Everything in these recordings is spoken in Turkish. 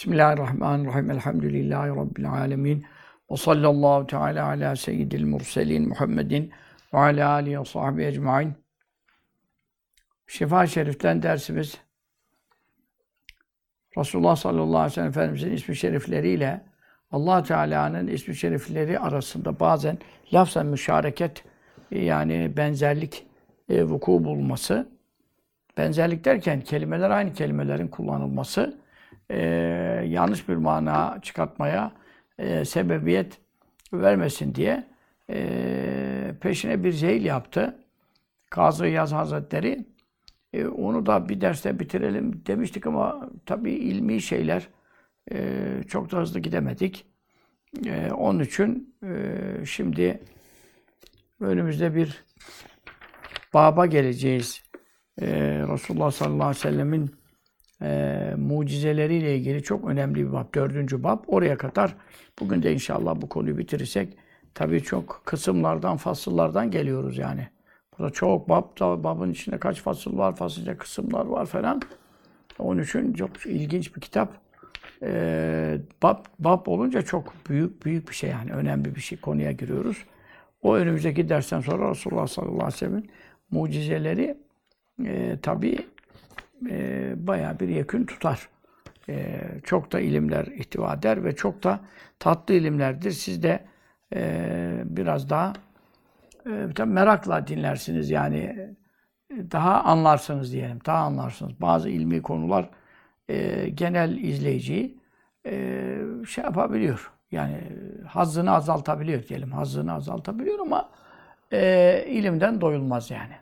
Bismillahirrahmanirrahim. Elhamdülillahi Rabbil alemin. Ve sallallahu teala ala seyyidil murselin Muhammedin ve ala alihi ve sahbihi ecmain. Şifa Şerif'ten dersimiz Resulullah sallallahu aleyhi ve sellem Efendimizin ismi şerifleriyle allah Teala'nın ismi şerifleri arasında bazen lafzen müşareket yani benzerlik e, vuku bulması. Benzerlik derken kelimeler aynı kelimelerin kullanılması e, yanlış bir mana çıkartmaya e, sebebiyet vermesin diye e, peşine bir zeyl yaptı. Kazı Yaz Hazretleri. E, onu da bir derste bitirelim demiştik ama tabii ilmi şeyler e, çok da hızlı gidemedik. E, onun için e, şimdi önümüzde bir baba geleceğiz. E, Resulullah sallallahu aleyhi ve sellemin e, mucizeleriyle ilgili çok önemli bir bab. Dördüncü bab. Oraya kadar bugün de inşallah bu konuyu bitirirsek tabii çok kısımlardan, fasıllardan geliyoruz yani. Burada çok bab, babın içinde kaç fasıl var, fasılca kısımlar var falan. Onun için çok ilginç bir kitap. Ee, bab, bab olunca çok büyük büyük bir şey yani. Önemli bir şey. Konuya giriyoruz. O önümüzdeki dersten sonra Resulullah sallallahu aleyhi ve sellem'in mucizeleri e, tabii e, bayağı bir yakın tutar. E, çok da ilimler ihtiva eder ve çok da tatlı ilimlerdir. Siz de e, biraz daha e, merakla dinlersiniz yani daha anlarsınız diyelim, daha anlarsınız. Bazı ilmi konular e, genel izleyiciyi e, şey yapabiliyor. Yani hazzını azaltabiliyor diyelim. Hazzını azaltabiliyor ama e, ilimden doyulmaz yani.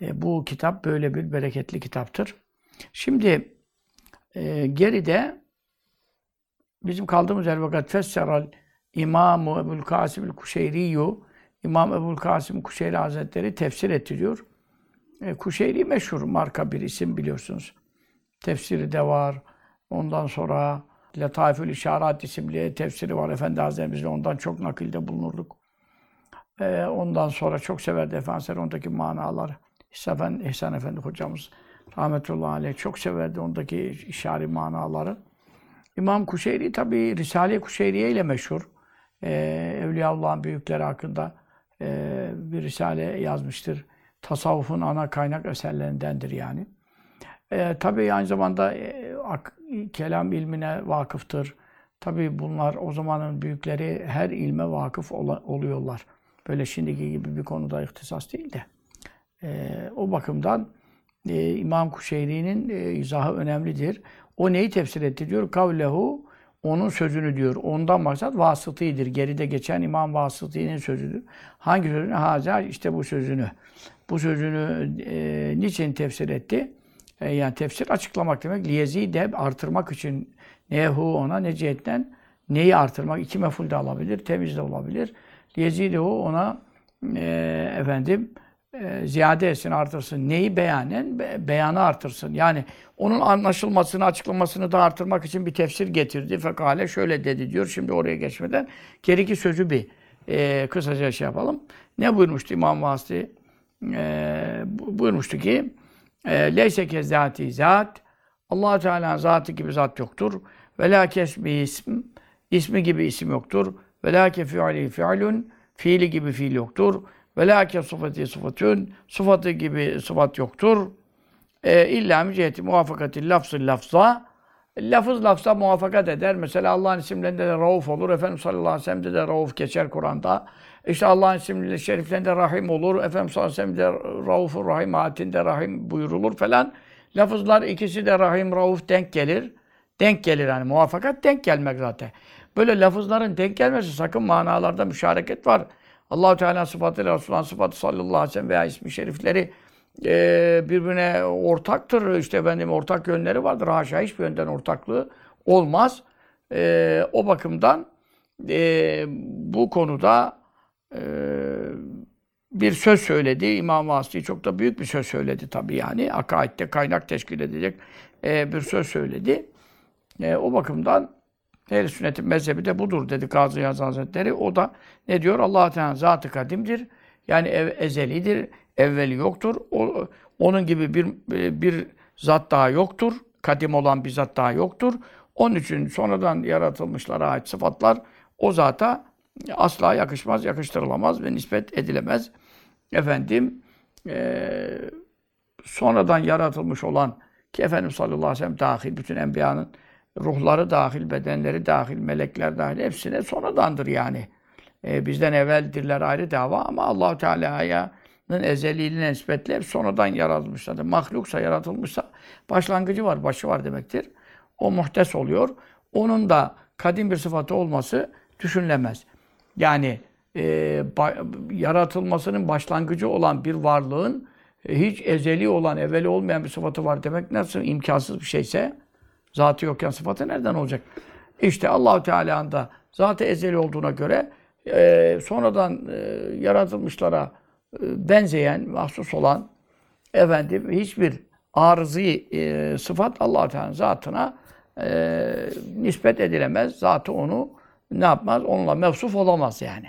E, bu kitap böyle bir bereketli kitaptır. Şimdi e, geride bizim kaldığımız yer vakat fesseral İmam-ı Ebu'l Kasım el-Kuşeyriyu İmam Ebu'l Kasım Kuşeyri Hazretleri tefsir ettiriyor. E, Kuşeyri meşhur marka bir isim biliyorsunuz. Tefsiri de var. Ondan sonra Letaifül İşarat isimli tefsiri var. Efendi Hazretlerimizle ondan çok nakilde bulunurduk. E, ondan sonra çok severdi Efendimiz ondaki manaları. İhsan, İhsan Efendi hocamız rahmetullahi aleyh çok severdi ondaki işari manaları. İmam Kuşeyri tabi Risale-i Kuşeyriye ile meşhur. Ee, Evliyaullah'ın büyükleri hakkında e, bir risale yazmıştır. Tasavvufun ana kaynak eserlerindendir yani. E, tabii aynı zamanda e, ak, kelam ilmine vakıftır. Tabii bunlar o zamanın büyükleri her ilme vakıf ol, oluyorlar. Böyle şimdiki gibi bir konuda ihtisas değil de. E, o bakımdan e, İmam Kuşeyri'nin e, izahı önemlidir. O neyi tefsir etti diyor? Kavlehu onun sözünü diyor. Ondan maksat vasıtidir. Geride geçen İmam Vasıti'nin sözüdür. Hangi sözünü? Haza işte bu sözünü. Bu sözünü e, niçin tefsir etti? E, yani tefsir açıklamak demek. Liyezi de artırmak için nehu ona ne cihetten neyi artırmak? İki meful de alabilir, temiz de olabilir. Liyezi de o ona e, efendim e, ziyade etsin, artırsın. Neyi beyanen? Be, beyanı artırsın. Yani onun anlaşılmasını, açıklamasını da artırmak için bir tefsir getirdi. Fekale şöyle dedi diyor. Şimdi oraya geçmeden geriki sözü bir e, kısaca şey yapalım. Ne buyurmuştu İmam Vasıti? E, buyurmuştu ki e, Leyse kezzati zat allah Teala'nın zatı gibi zat yoktur. Ve la kesbi ism ismi gibi isim yoktur. Ve la kefi'li fi'lun fiili gibi fiil yoktur. Ve lâke sıfatı sıfatün, sıfatı gibi sıfat yoktur. E, illa müceheti muvafakatil lafzı lafza, lafız lafza muvaffakat eder. Mesela Allah'ın isimlerinde de Rauf olur. Efendimiz sallallahu aleyhi ve sellem'de de Rauf geçer Kur'an'da. İşte Allah'ın isimleri şeriflerinde Rahim olur. Efendimiz sallallahu aleyhi ve sellem'de Raufur Rahim ayetinde Rahim buyurulur falan. Lafızlar ikisi de Rahim, Rauf denk gelir. Denk gelir yani muvaffakat denk gelmek zaten. Böyle lafızların denk gelmesi sakın manalarda müşareket var. Allahu Teala sıfatıyla Resulullah sıfatı sallallahu aleyhi ve sellem veya ismi şerifleri e, birbirine ortaktır. İşte efendim ortak yönleri vardır. Haşa hiçbir yönden ortaklığı olmaz. E, o bakımdan e, bu konuda e, bir söz söyledi. İmam-ı Asli çok da büyük bir söz söyledi tabii yani. Akaidde kaynak teşkil edecek e, bir söz söyledi. E, o bakımdan Ehl-i sünnetin mezhebi de budur dedi Kazı Yaz Hazretleri. O da ne diyor? allah Teala zatı kadimdir. Yani ev, ezelidir. Evveli yoktur. O, onun gibi bir, bir zat daha yoktur. Kadim olan bir zat daha yoktur. Onun için sonradan yaratılmışlara ait sıfatlar o zata asla yakışmaz, yakıştırılamaz ve nispet edilemez. Efendim, eee sonradan yaratılmış olan ki Efendimiz sallallahu aleyhi ve sellem dahil, bütün enbiyanın ruhları dahil, bedenleri dahil, melekler dahil hepsine sonradandır yani. E, bizden evveldirler ayrı dava ama Allahu Teala'nın ezeliliğine nispetle hep sonradan yaratılmışlardır. Mahluksa, yaratılmışsa başlangıcı var, başı var demektir. O muhtes oluyor. Onun da kadim bir sıfatı olması düşünülemez. Yani e, ba- yaratılmasının başlangıcı olan bir varlığın e, hiç ezeli olan, evveli olmayan bir sıfatı var demek nasıl imkansız bir şeyse zatı yokken sıfatı nereden olacak? İşte Allahu Teala'nın da zatı ezeli olduğuna göre e, sonradan e, yaratılmışlara e, benzeyen, mahsus olan efendim hiçbir arızı e, sıfat Allah Teala'nın zatına e, nispet edilemez. Zatı onu ne yapmaz? Onunla mevsuf olamaz yani.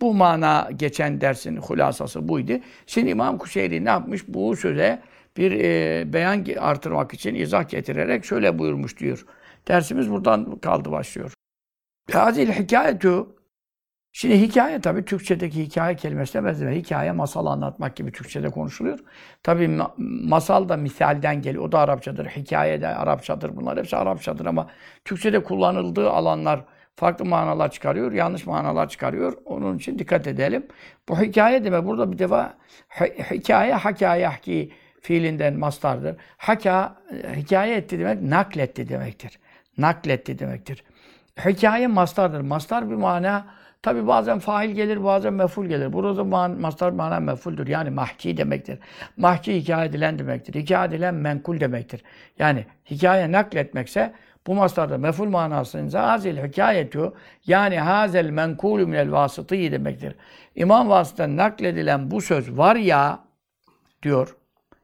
Bu mana geçen dersin hulasası buydu. Şimdi İmam Kuşeyri ne yapmış? Bu söze bir e, beyan artırmak için izah getirerek şöyle buyurmuş diyor. Dersimiz buradan kaldı başlıyor. Hazil hikayetu Şimdi hikaye tabii Türkçedeki hikaye kelimesine benziyor. Hikaye masal anlatmak gibi Türkçede konuşuluyor. Tabii ma- masal da misalden geliyor. O da Arapçadır. Hikaye de Arapçadır. Bunlar hepsi Arapçadır ama Türkçede kullanıldığı alanlar farklı manalar çıkarıyor, yanlış manalar çıkarıyor. Onun için dikkat edelim. Bu hikaye deme burada bir defa hi- hikaye hakaye yahki fiilinden mastardır. Haka hikaye etti demek nakletti demektir. Nakletti demektir. Hikaye mastardır. Mastar bir mana Tabi bazen fail gelir, bazen meful gelir. Burada man, mastar mana mefuldür. Yani mahki demektir. Mahki hikaye edilen demektir. Hikaye edilen menkul demektir. Yani hikaye nakletmekse bu mastarda meful manasında hazil hikayetu yani hazel menkulü minel vasıtı demektir. İmam vasıtadan nakledilen bu söz var ya diyor.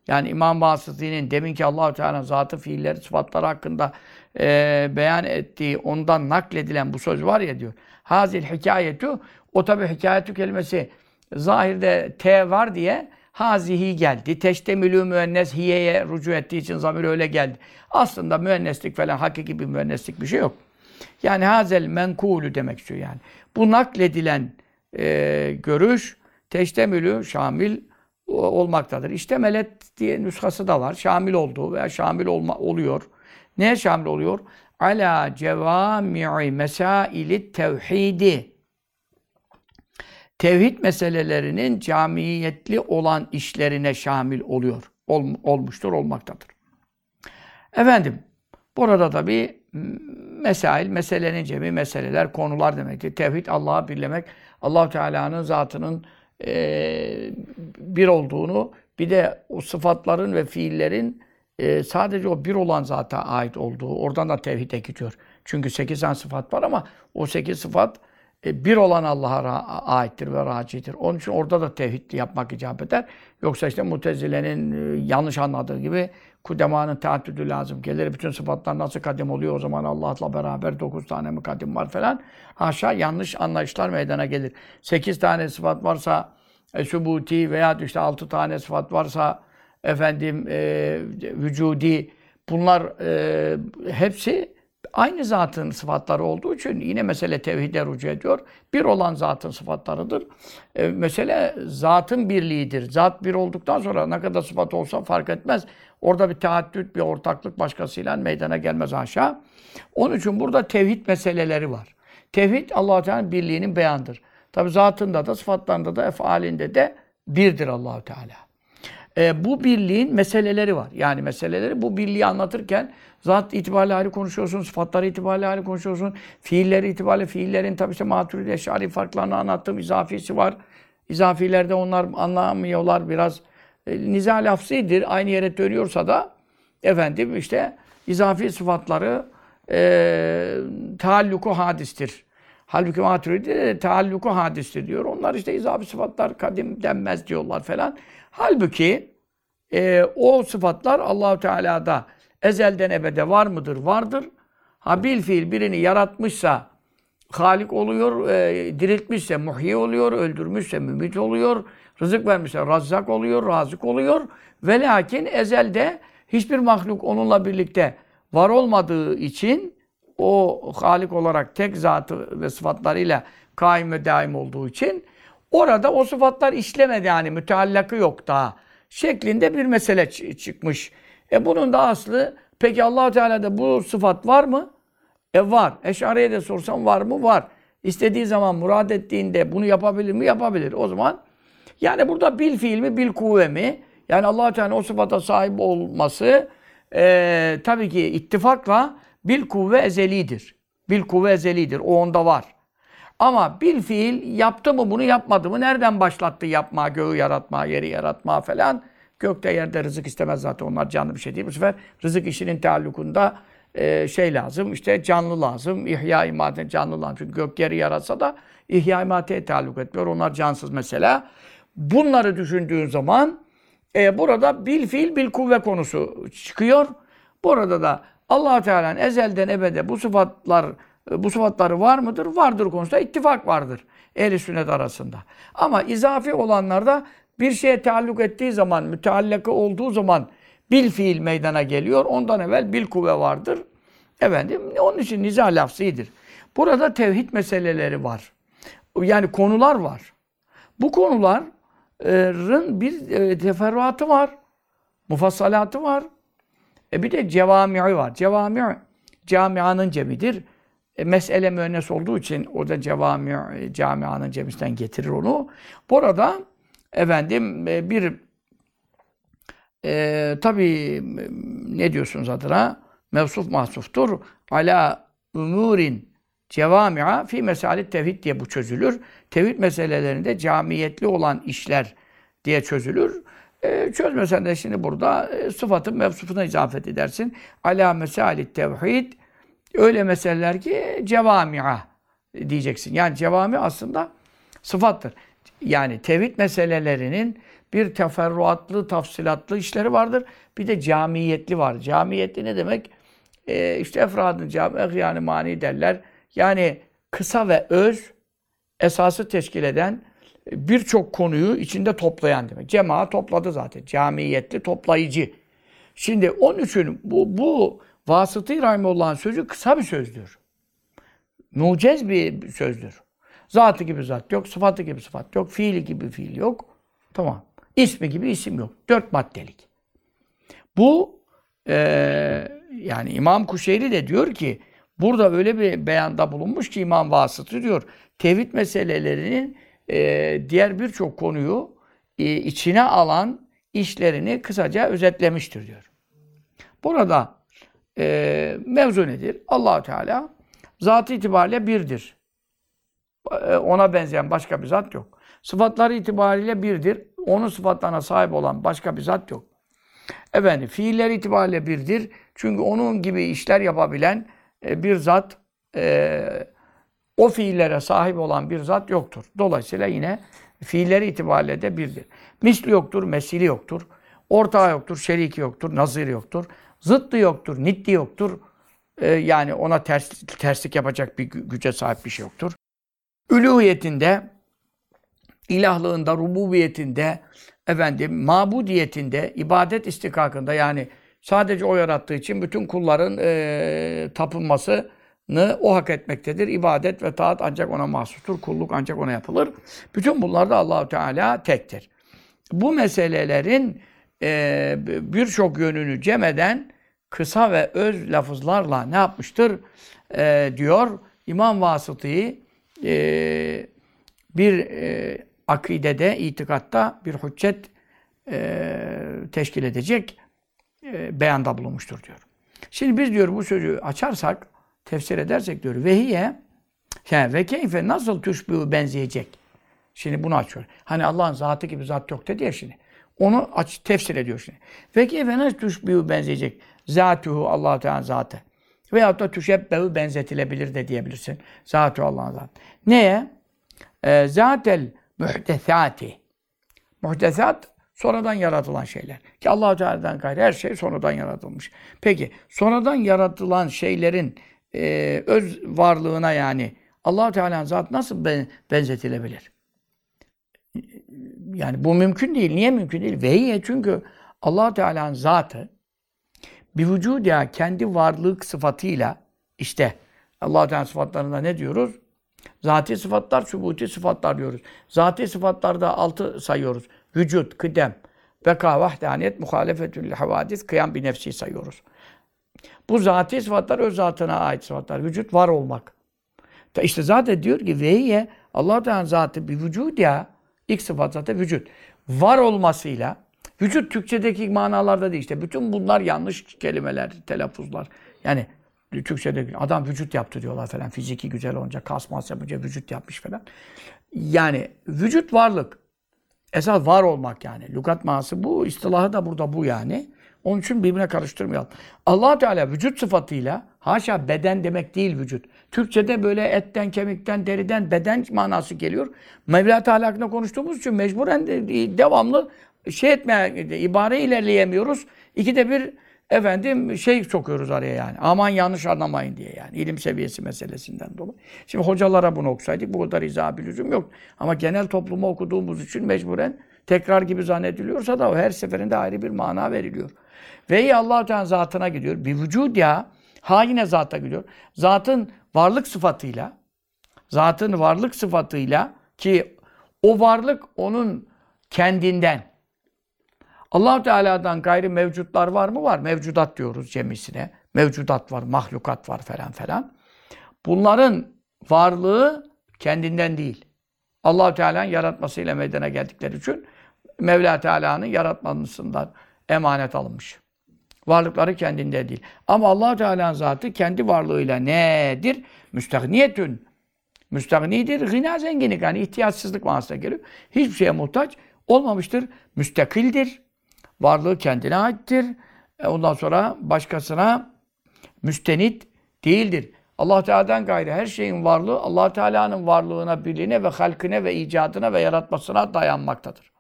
Yani İmam Vasıti'nin deminki allah Teala zatı, fiilleri, sıfatları hakkında e, beyan ettiği, ondan nakledilen bu söz var ya diyor. Hazil hikayetu, o tabi hikayetu kelimesi zahirde T var diye hazihi geldi. Teştemülü müennes hiyeye rücu ettiği için zamir öyle geldi. Aslında müenneslik falan hakiki bir müenneslik bir şey yok. Yani hazel menkulü demek istiyor yani. Bu nakledilen e, görüş teştemülü şamil olmaktadır. İşte melet diye nüshası da var. Şamil olduğu veya şamil olma, oluyor. Neye şamil oluyor? Ala cevami'i mesaili tevhidi. Tevhid meselelerinin camiyetli olan işlerine şamil oluyor. Ol, olmuştur, olmaktadır. Efendim, burada tabi mesail, meselenin cemi, meseleler, konular demektir. Tevhid, Allah'ı birlemek, allah Teala'nın zatının e, bir olduğunu, bir de o sıfatların ve fiillerin e, sadece o bir olan zata ait olduğu, oradan da tevhide gidiyor. Çünkü sekiz tane sıfat var ama o sekiz sıfat e, bir olan Allah'a aittir ve racidir. Onun için orada da tevhid yapmak icap eder. Yoksa işte Mutezile'nin yanlış anladığı gibi kudemanın teaddüdü lazım. Gelir bütün sıfatlar nasıl kadim oluyor o zaman Allah'la beraber dokuz tane mi kadim var falan. Haşa yanlış anlayışlar meydana gelir. Sekiz tane sıfat varsa e, sübuti veya işte altı tane sıfat varsa efendim e, vücudi bunlar e, hepsi aynı zatın sıfatları olduğu için yine mesele tevhide rücu ediyor. Bir olan zatın sıfatlarıdır. E, mesele zatın birliğidir. Zat bir olduktan sonra ne kadar sıfat olsa fark etmez. Orada bir teaddüt, bir ortaklık başkasıyla meydana gelmez aşağı. Onun için burada tevhid meseleleri var. Tevhid allah Teala'nın birliğinin beyandır. Tabi zatında da, sıfatlarında da, efalinde de birdir allah Teala. E, bu birliğin meseleleri var. Yani meseleleri bu birliği anlatırken zat itibariyle ayrı konuşuyorsun, sıfatları itibariyle ayrı konuşuyorsun, fiilleri itibariyle fiillerin tabi işte maturidi eşari farklarını anlattığım izafisi var. İzafilerde onlar anlamıyorlar biraz. E, niza lafzidir. Aynı yere dönüyorsa da efendim işte izafi sıfatları e, taalluku hadistir. Halbuki maturidi de taalluku hadistir diyor. Onlar işte izafi sıfatlar kadim denmez diyorlar falan. Halbuki e, o sıfatlar Allahu Teala'da ezelden ebede var mıdır? Vardır. Ha bil fiil birini yaratmışsa Halik oluyor, e, diriltmişse muhyi oluyor, öldürmüşse mümit oluyor, rızık vermişse razzak oluyor, razık oluyor. Ve lakin ezelde hiçbir mahluk onunla birlikte var olmadığı için o Halik olarak tek zatı ve sıfatlarıyla kaim ve daim olduğu için orada o sıfatlar işlemedi yani müteallakı yok daha şeklinde bir mesele çıkmış. E bunun da aslı peki allah Teala'da bu sıfat var mı? E var. Eşariye de sorsam var mı? Var. İstediği zaman murad ettiğinde bunu yapabilir mi? Yapabilir. O zaman yani burada bil fiil mi, bil kuvve mi? Yani allah Teala o sıfata sahip olması e, tabii ki ittifakla bil kuvve ezelidir. Bil kuvve ezelidir. O onda var. Ama bil fiil yaptı mı bunu yapmadı mı? Nereden başlattı yapma, göğü yaratma, yeri yaratma falan? Gökte yerde rızık istemez zaten onlar canlı bir şey değil. Bu sefer rızık işinin taallukunda e, şey lazım, işte canlı lazım. İhya imadet canlı lazım. Çünkü gök yeri yaratsa da ihya imadete taalluk etmiyor. Onlar cansız mesela. Bunları düşündüğün zaman e, burada bil fiil bil kuvve konusu çıkıyor. Burada da allah Teala'nın ezelden ebede bu sıfatlar bu sıfatları var mıdır? Vardır konusunda ittifak vardır. Ehl-i sünnet arasında. Ama izafi olanlarda bir şeye taalluk ettiği zaman, müteallakı olduğu zaman bil fiil meydana geliyor. Ondan evvel bil kuvve vardır. Efendim, onun için niza lafzıdır. Burada tevhid meseleleri var. Yani konular var. Bu konuların bir e, teferruatı var. Mufassalatı var. E bir de cevami'i var. Cevami camianın cemidir. E, mesele müennes olduğu için o da cevami e, camianın cemisinden getirir onu. Burada efendim e, bir e, tabi ne diyorsunuz adına? Mevsuf mahsuftur. Ala umurin cevami'a fi mesalit tevhid diye bu çözülür. Tevhid meselelerinde camiyetli olan işler diye çözülür. E, çözmesen de şimdi burada e, sıfatın mevsufuna izafet edersin. Ala mesalit tevhid öyle meseleler ki cevami'a diyeceksin. Yani cevami aslında sıfattır. Yani tevhid meselelerinin bir teferruatlı, tafsilatlı işleri vardır. Bir de camiyetli var. Camiyetli ne demek? Ee, işte efradın cami, yani mani derler. Yani kısa ve öz esası teşkil eden birçok konuyu içinde toplayan demek. Cemaat topladı zaten. Camiyetli, toplayıcı. Şimdi onun için bu, bu vasıtı Rahimullah'ın sözü kısa bir sözdür. Mucez bir sözdür. Zatı gibi zat yok, sıfatı gibi sıfat yok, fiili gibi fiil yok. Tamam. İsmi gibi isim yok. Dört maddelik. Bu e, yani İmam Kuşeyri de diyor ki burada öyle bir beyanda bulunmuş ki İmam Vasıtı diyor. Tevhid meselelerinin e, diğer birçok konuyu e, içine alan işlerini kısaca özetlemiştir diyor. Burada e, mevzu nedir? allah Teala zatı itibariyle birdir. E, ona benzeyen başka bir zat yok. Sıfatları itibariyle birdir. Onun sıfatlarına sahip olan başka bir zat yok. Efendim, fiiller itibariyle birdir. Çünkü onun gibi işler yapabilen e, bir zat, e, o fiillere sahip olan bir zat yoktur. Dolayısıyla yine fiilleri itibariyle de birdir. Misli yoktur, mesili yoktur. Ortağı yoktur, şeriki yoktur, naziri yoktur. Zıttı yoktur, niddi yoktur. E, yani ona ters, terslik yapacak bir güce sahip bir şey yoktur. Üluhiyetinde, ilahlığında, rububiyetinde, efendim, mabudiyetinde, ibadet istikakında yani sadece o yarattığı için bütün kulların e, tapınmasını o hak etmektedir. İbadet ve taat ancak ona mahsustur. Kulluk ancak ona yapılır. Bütün bunlarda Allahu Teala tektir. Bu meselelerin e, birçok yönünü cem eden kısa ve öz lafızlarla ne yapmıştır? E, diyor İmam Vasıtı'yı e, bir e, akidede, itikatta bir hüccet e, teşkil edecek e, beyanda bulunmuştur diyor. Şimdi biz diyor bu sözü açarsak, tefsir edersek diyor vehiye yani ve keyfe nasıl tüşbühü benzeyecek? Şimdi bunu açıyor. Hani Allah'ın zatı gibi zat yok dedi ya şimdi. Onu aç, tefsir ediyor şimdi. Ve keyfe nasıl tüşbühü benzeyecek? Zatuhu Allah Teala zatı. Veyahut da tüşebbehu benzetilebilir de diyebilirsin. Zatü Allah'ın zatı. Neye? E, zatel muhtesati. Muhtesat sonradan yaratılan şeyler. Ki allah Teala'dan gayrı her şey sonradan yaratılmış. Peki sonradan yaratılan şeylerin e, öz varlığına yani allah Teala'nın zat nasıl ben, benzetilebilir? Yani bu mümkün değil. Niye mümkün değil? Vehiye çünkü allah Teala'nın zatı bir vücuda kendi varlık sıfatıyla işte allah Teala sıfatlarında ne diyoruz? Zati sıfatlar, sübuti sıfatlar diyoruz. Zati sıfatlarda altı sayıyoruz. Vücut, kıdem, beka, vahdaniyet, muhalefetül havadis, kıyam bir nefsi sayıyoruz. Bu zati sıfatlar öz zatına ait sıfatlar. Vücut var olmak. İşte zaten diyor ki veyye allah Teala zatı bir vücut ya. İlk sıfat zaten vücut. Var olmasıyla vücut Türkçedeki manalarda değil işte. Bütün bunlar yanlış kelimeler, telaffuzlar. Yani Türkçede adam vücut yaptı diyorlar falan. Fiziki güzel olunca, kasmas yapınca vücut yapmış falan. Yani vücut varlık. Esas var olmak yani. Lugat manası bu. istilahı da burada bu yani. Onun için birbirine karıştırmayalım. allah Teala vücut sıfatıyla haşa beden demek değil vücut. Türkçede böyle etten, kemikten, deriden beden manası geliyor. Mevla Teala hakkında konuştuğumuz için mecburen de, devamlı şey etmeye, ibare ilerleyemiyoruz. İkide bir efendim şey sokuyoruz araya yani. Aman yanlış anlamayın diye yani. ilim seviyesi meselesinden dolayı. Şimdi hocalara bunu okusaydık bu kadar izah bir lüzum yok. Ama genel topluma okuduğumuz için mecburen tekrar gibi zannediliyorsa da her seferinde ayrı bir mana veriliyor. Ve allah Teala zatına gidiyor. Bir vücut ya ha zata gidiyor. Zatın varlık sıfatıyla zatın varlık sıfatıyla ki o varlık onun kendinden allah Teala'dan gayri mevcutlar var mı? Var. Mevcudat diyoruz cemisine. Mevcudat var, mahlukat var falan falan. Bunların varlığı kendinden değil. allah Teala'nın yaratmasıyla meydana geldikleri için Mevla Teala'nın yaratmasından emanet alınmış. Varlıkları kendinde değil. Ama allah Teala'nın zatı kendi varlığıyla nedir? Müstahniyetün. Müstahnidir. Gına zenginlik. Yani ihtiyaçsızlık manasına geliyor. Hiçbir şeye muhtaç olmamıştır. Müstakildir. Varlığı kendine aittir. E ondan sonra başkasına müstenit değildir. Allah Teala'dan gayrı her şeyin varlığı Allah Teala'nın varlığına, birliğine ve halkine ve icadına ve yaratmasına dayanmaktadır.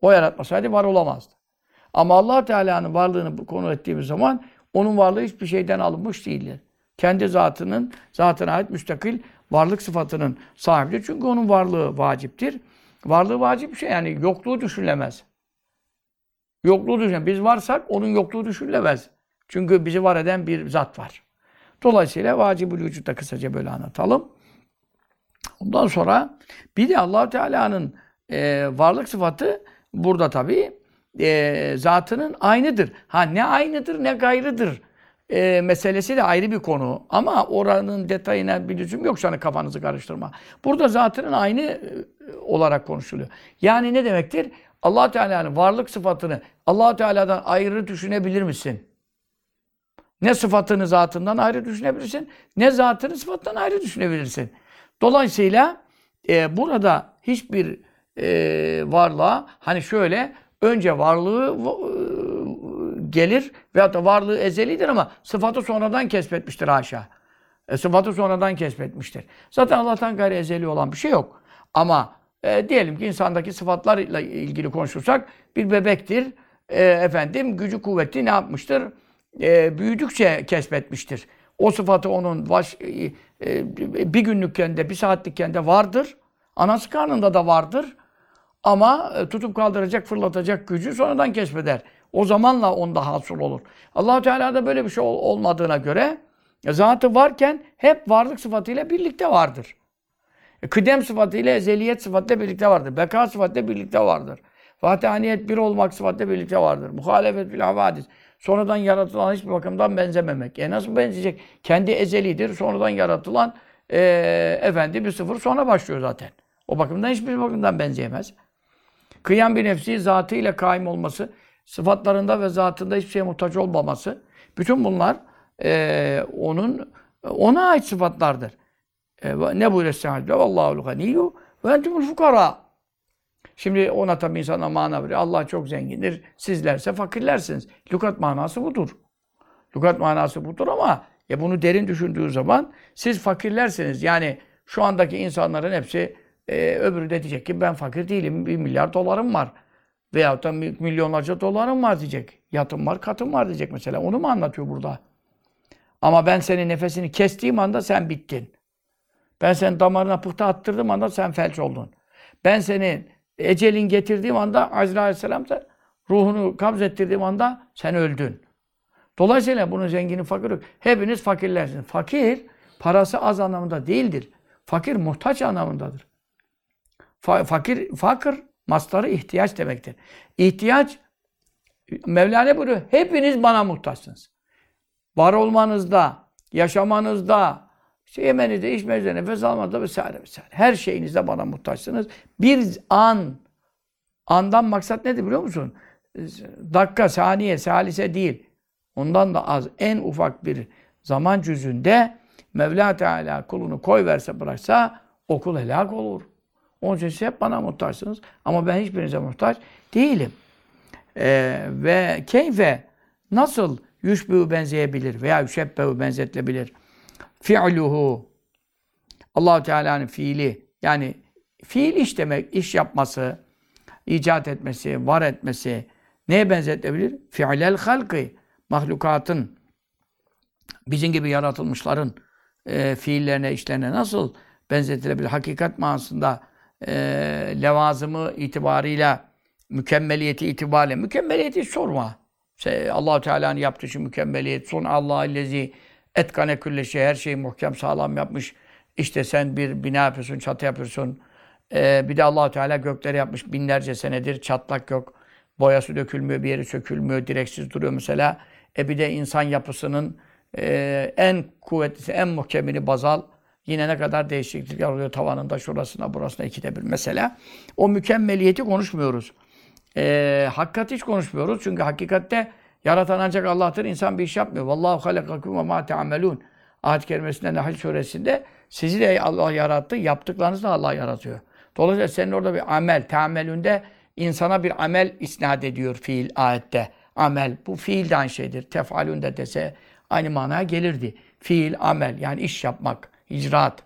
O yaratmasaydı var olamazdı. Ama Allah Teala'nın varlığını konu ettiğimiz zaman onun varlığı hiçbir şeyden alınmış değildir. Kendi zatının, zatına ait müstakil varlık sıfatının sahibidir. Çünkü onun varlığı vaciptir. Varlığı vacip bir şey yani yokluğu düşünülemez. Yokluğu düşünülemez. Biz varsak onun yokluğu düşünülemez. Çünkü bizi var eden bir zat var. Dolayısıyla vacibül vücutta kısaca böyle anlatalım. Ondan sonra bir de allah Teala'nın e, varlık sıfatı burada tabii e, zatının aynıdır. Ha ne aynıdır ne gayrıdır e, meselesi de ayrı bir konu. Ama oranın detayına bir lüzum yok sana kafanızı karıştırma. Burada zatının aynı e, olarak konuşuluyor. Yani ne demektir? allah Teala'nın varlık sıfatını allah Teala'dan ayrı düşünebilir misin? Ne sıfatını zatından ayrı düşünebilirsin, ne zatını sıfatından ayrı düşünebilirsin. Dolayısıyla e, burada hiçbir e, varlığa hani şöyle önce varlığı e, gelir veyahut da varlığı ezelidir ama sıfatı sonradan kesbetmiştir haşa. E, sıfatı sonradan kesbetmiştir. Zaten Allah'tan gayri ezeli olan bir şey yok. Ama e, diyelim ki insandaki sıfatlarla ilgili konuşursak bir bebektir. E, efendim gücü kuvveti ne yapmıştır? E, büyüdükçe kesbetmiştir. O sıfatı onun baş, e, e, bir günlükken de bir saatlikken de vardır. Anası karnında da vardır. Ama e, tutup kaldıracak, fırlatacak gücü sonradan keşfeder. O zamanla onda hasıl olur. allah Teala'da böyle bir şey olmadığına göre e, zatı varken hep varlık sıfatıyla birlikte vardır. E, kıdem sıfatıyla ezeliyet sıfatıyla birlikte vardır. Beka sıfatıyla birlikte vardır. Fatihaniyet bir olmak sıfatıyla birlikte vardır. Muhalefet bil havadis. Sonradan yaratılan hiçbir bakımdan benzememek. E nasıl benzeyecek? Kendi ezelidir. Sonradan yaratılan e, efendi bir sıfır sonra başlıyor zaten. O bakımdan hiçbir bakımdan benzeyemez. Kıyam bir nefsi zatıyla kaim olması, sıfatlarında ve zatında hiçbir şeye muhtaç olmaması. Bütün bunlar e, onun ona ait sıfatlardır. E, ne buyuruyor Estağfirullah? Vallahu ganiyyu ve entumul fukara. Şimdi ona tabi insana mana veriyor. Allah çok zengindir. Sizlerse fakirlersiniz. Lukat manası budur. Lukat manası budur ama ya bunu derin düşündüğü zaman siz fakirlersiniz. Yani şu andaki insanların hepsi e, öbürü de diyecek ki ben fakir değilim. Bir milyar dolarım var. Veyahut da milyonlarca dolarım var diyecek. Yatım var, katım var diyecek mesela. Onu mu anlatıyor burada? Ama ben senin nefesini kestiğim anda sen bittin. Ben senin damarına pıhtı attırdığım anda sen felç oldun. Ben senin ecelin getirdiğim anda Azrail Aleyhisselam da ruhunu kabz ettirdiğim anda sen öldün. Dolayısıyla bunun zengini fakir yok. Hepiniz fakirlersiniz. Fakir parası az anlamında değildir. Fakir muhtaç anlamındadır. Fa- fakir, fakir mastarı ihtiyaç demektir. İhtiyaç Mevlana buyuruyor. Hepiniz bana muhtaçsınız. Var olmanızda, yaşamanızda, işte yemenizde, içmenizde, nefes almanızda vesaire vesaire. Her şeyinizde bana muhtaçsınız. Bir an, andan maksat nedir biliyor musun? Dakika, saniye, salise değil. Ondan da az, en ufak bir zaman cüzünde Mevla Teala kulunu koy verse bıraksa o kul helak olur. Onun için siz hep bana muhtaçsınız. Ama ben hiçbirinize muhtaç değilim. Ee, ve keyfe nasıl yüşbü benzeyebilir veya yüşebbehu benzetilebilir? Fi'luhu allah Teala'nın fiili yani fiil iş demek, iş yapması, icat etmesi, var etmesi neye benzetilebilir? Fi'lel halkı mahlukatın bizim gibi yaratılmışların e, fiillerine, işlerine nasıl benzetilebilir? Hakikat manasında e, levazımı itibarıyla mükemmeliyeti itibariyle mükemmeliyeti sorma. Şey, allah Teala'nın yaptığı için mükemmeliyet. Son Allah illezi etkane külle şey her şeyi muhkem sağlam yapmış. İşte sen bir bina yapıyorsun, çatı yapıyorsun. Ee, bir de allah Teala gökleri yapmış binlerce senedir. Çatlak yok. Boyası dökülmüyor, bir yeri sökülmüyor, direksiz duruyor mesela. E bir de insan yapısının e, en kuvvetlisi, en muhkemini bazal. Yine ne kadar değişiklikler oluyor tavanında, şurasına, burasına ikide bir mesela. O mükemmeliyeti konuşmuyoruz. E, hakikat hiç konuşmuyoruz. Çünkü hakikatte yaratan ancak Allah'tır. İnsan bir iş yapmıyor. Vallahu halakakum ve ma te'amelun. Ayet-i kerimesinde Nahl suresinde sizi de Allah yarattı. Yaptıklarınızı da Allah yaratıyor. Dolayısıyla senin orada bir amel, teamelünde insana bir amel isnat ediyor fiil ayette. Amel. Bu fiil de aynı şeydir. Tefalün de dese aynı manaya gelirdi. Fiil, amel. Yani iş yapmak, icraat.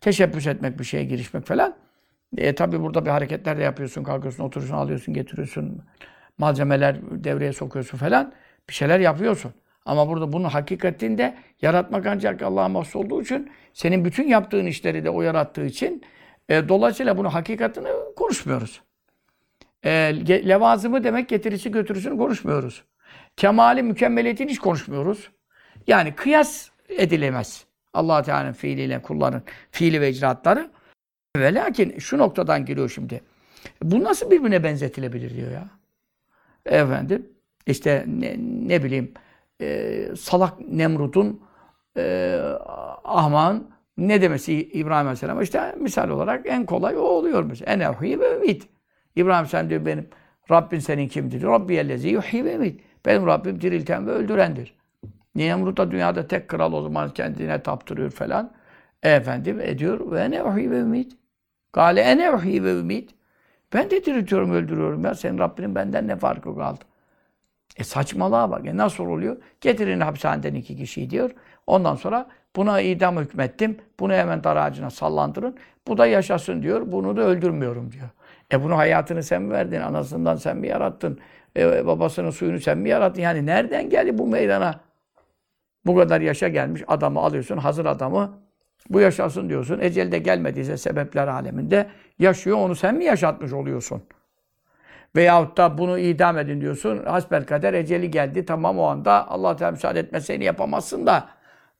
Teşebbüs etmek, bir şeye girişmek falan. E tabi burada bir hareketler de yapıyorsun. Kalkıyorsun, oturuyorsun, alıyorsun, getiriyorsun. Malzemeler devreye sokuyorsun falan. Bir şeyler yapıyorsun. Ama burada bunun hakikatinde yaratmak ancak Allah'a mahsus olduğu için senin bütün yaptığın işleri de o yarattığı için e, dolayısıyla bunu hakikatini konuşmuyoruz. E, levazımı demek getirisi götürüsünü konuşmuyoruz. Kemali mükemmeliyetini hiç konuşmuyoruz. Yani kıyas edilemez. Allah Teala'nın fiiliyle kulların fiili ve icraatları. Ve lakin şu noktadan giriyor şimdi. Bu nasıl birbirine benzetilebilir diyor ya. Efendim işte ne, ne bileyim e, salak Nemrut'un e, ahman ne demesi İbrahim Aleyhisselam işte misal olarak en kolay o oluyor mesela. En evhi ve ümit. İbrahim Aleyhisselam diyor benim Rabbin senin kimdir? Rabbi ellezi yuhyi ve ümit. Benim Rabbim dirilten ve öldürendir. Nemrut da dünyada tek kral o zaman kendine taptırıyor falan. Efendim ediyor ve ne uhyi ve ümit. Gale ene uhyi ve ümit. Ben de diriltiyorum, öldürüyorum ya. Senin Rabbinin benden ne farkı kaldı? E saçmalığa bak. E nasıl oluyor? Getirin hapishaneden iki kişiyi diyor. Ondan sonra buna idam hükmettim. Bunu hemen dar sallandırın. Bu da yaşasın diyor. Bunu da öldürmüyorum diyor. E bunu hayatını sen mi verdin? Anasından sen mi yarattın? E, babasının suyunu sen mi yarattın? Yani nereden geldi bu meydana? Bu kadar yaşa gelmiş adamı alıyorsun. Hazır adamı bu yaşasın diyorsun. Ecel de gelmediyse sebepler aleminde yaşıyor. Onu sen mi yaşatmış oluyorsun? Veyahut da bunu idam edin diyorsun. Hasbel kader eceli geldi. Tamam o anda Allah Teala müsaade etmezse yapamazsın da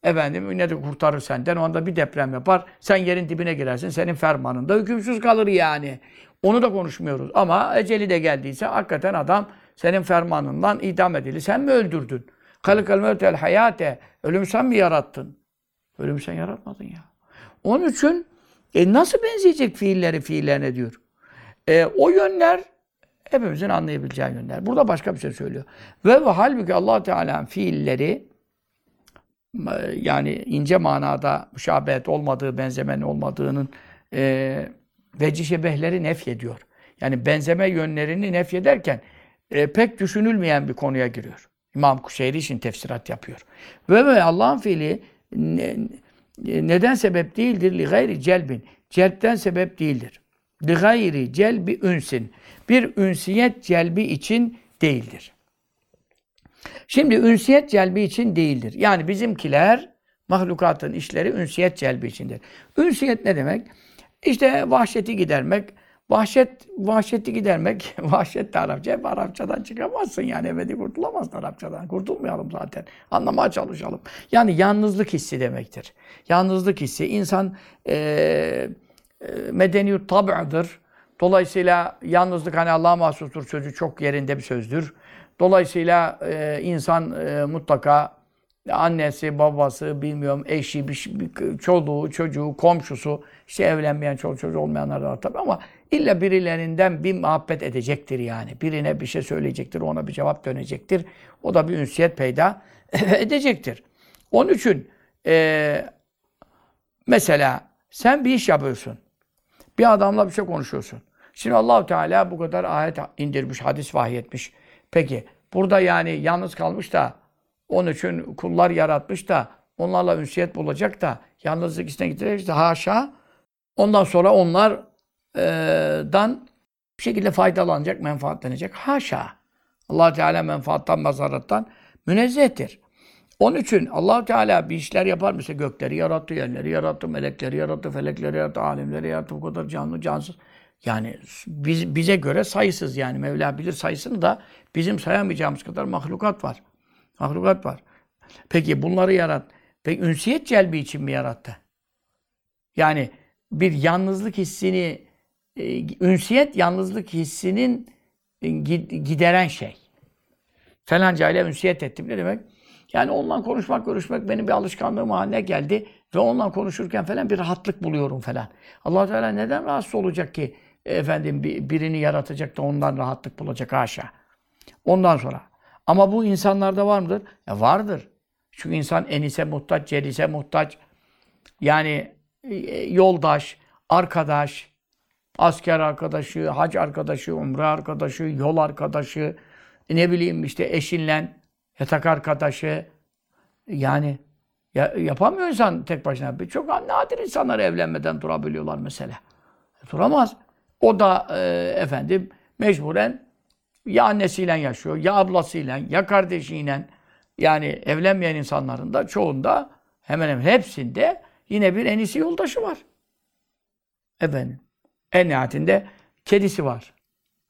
efendim de kurtarır senden. O anda bir deprem yapar. Sen yerin dibine girersin. Senin fermanında hükümsüz kalır yani. Onu da konuşmuyoruz. Ama eceli de geldiyse hakikaten adam senin fermanından idam edildi. Sen mi öldürdün? Kalıkal mevtel hayate. Ölümü sen mi yarattın? Ölümü sen yaratmadın ya. Onun için e, nasıl benzeyecek fiilleri fiillerine diyor. E, o yönler hepimizin anlayabileceği yönler. Burada başka bir şey söylüyor. Ve, ve halbuki allah Teala'nın fiilleri yani ince manada müşabehet olmadığı, benzemenin olmadığının e, veci şebehleri nefyediyor. Yani benzeme yönlerini nefyederken e, pek düşünülmeyen bir konuya giriyor. İmam Kuşeyri için tefsirat yapıyor. Ve ve Allah'ın fiili ne, neden sebep değildir? Li gayri celbin. Celpten sebep değildir. Li gayri celbi ünsin. Bir ünsiyet celbi için değildir. Şimdi ünsiyet celbi için değildir. Yani bizimkiler mahlukatın işleri ünsiyet celbi içindir. Ünsiyet ne demek? İşte vahşeti gidermek, Vahşet, vahşeti gidermek, vahşet de Arapça. Hep Arapçadan çıkamazsın yani. Ebedi kurtulamazsın Arapçadan. Kurtulmayalım zaten. Anlamaya çalışalım. Yani yalnızlık hissi demektir. Yalnızlık hissi. insan eee e, medeniyut tab'dır. Dolayısıyla yalnızlık hani Allah'a mahsustur sözü çok yerinde bir sözdür. Dolayısıyla e, insan e, mutlaka annesi, babası, bilmiyorum eşi, bir, şey- bir, çoluğu, çocuğu, komşusu, işte evlenmeyen çoluk çocuğu olmayanlar da var tabii ama illa birilerinden bir muhabbet edecektir yani. Birine bir şey söyleyecektir, ona bir cevap dönecektir. O da bir ünsiyet peyda edecektir. Onun için e, mesela sen bir iş yapıyorsun. Bir adamla bir şey konuşuyorsun. Şimdi Allahu Teala bu kadar ayet indirmiş, hadis vahyetmiş. Peki burada yani yalnız kalmış da onun için kullar yaratmış da onlarla ünsiyet bulacak da yalnızlık içine gidecek de haşa. Ondan sonra onlardan bir şekilde faydalanacak, menfaatlenecek. Haşa. allah Teala menfaattan, mazarattan münezzehtir. Onun için allah Teala bir işler yapar. Mesela gökleri yarattı, yerleri yarattı, melekleri yarattı, felekleri yarattı, alemleri yarattı, bu kadar canlı, cansız. Yani biz, bize göre sayısız yani. Mevla bilir sayısını da bizim sayamayacağımız kadar mahlukat var. Mahlukat var. Peki bunları yarat. Peki ünsiyet celbi için mi yarattı? Yani bir yalnızlık hissini, ünsiyet yalnızlık hissinin e, gi- gideren şey. Falanca ile ünsiyet ettim. Ne demek? Yani onunla konuşmak, görüşmek benim bir alışkanlığım haline geldi ve onunla konuşurken falan bir rahatlık buluyorum falan. allah Teala neden rahatsız olacak ki efendim bir- birini yaratacak da ondan rahatlık bulacak haşa. Ondan sonra. Ama bu insanlarda var mıdır? E vardır. Çünkü insan enise muhtaç, celise muhtaç. Yani e, yoldaş, arkadaş, asker arkadaşı, hac arkadaşı, umre arkadaşı, yol arkadaşı, ne bileyim işte eşinle yatak arkadaşı. Yani ya, yapamıyor insan tek başına. Çok nadir insanlar evlenmeden durabiliyorlar mesela. E, Duramaz. O da e, efendim mecburen ya annesiyle yaşıyor, ya ablasıyla, ya kardeşiyle. Yani evlenmeyen insanların da çoğunda hemen hemen hepsinde yine bir enisi yoldaşı var. Efendim. En nihayetinde kedisi var.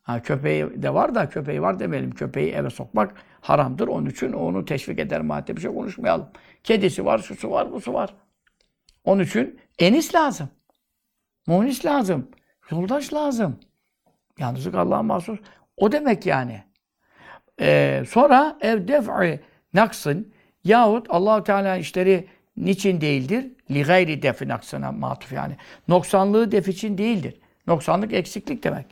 Ha, köpeği de var da köpeği var demeyelim. Köpeği eve sokmak haramdır. Onun için onu teşvik eder madde bir şey konuşmayalım. Kedisi var, şusu var, busu var. Onun için enis lazım. Munis lazım. Yoldaş lazım. Yalnızlık Allah'a mahsus. O demek yani. Ee, sonra ev def'i naksın yahut Allahu Teala işleri niçin değildir? Li gayri defi naksına matuf yani. Noksanlığı def için değildir. Noksanlık eksiklik demek.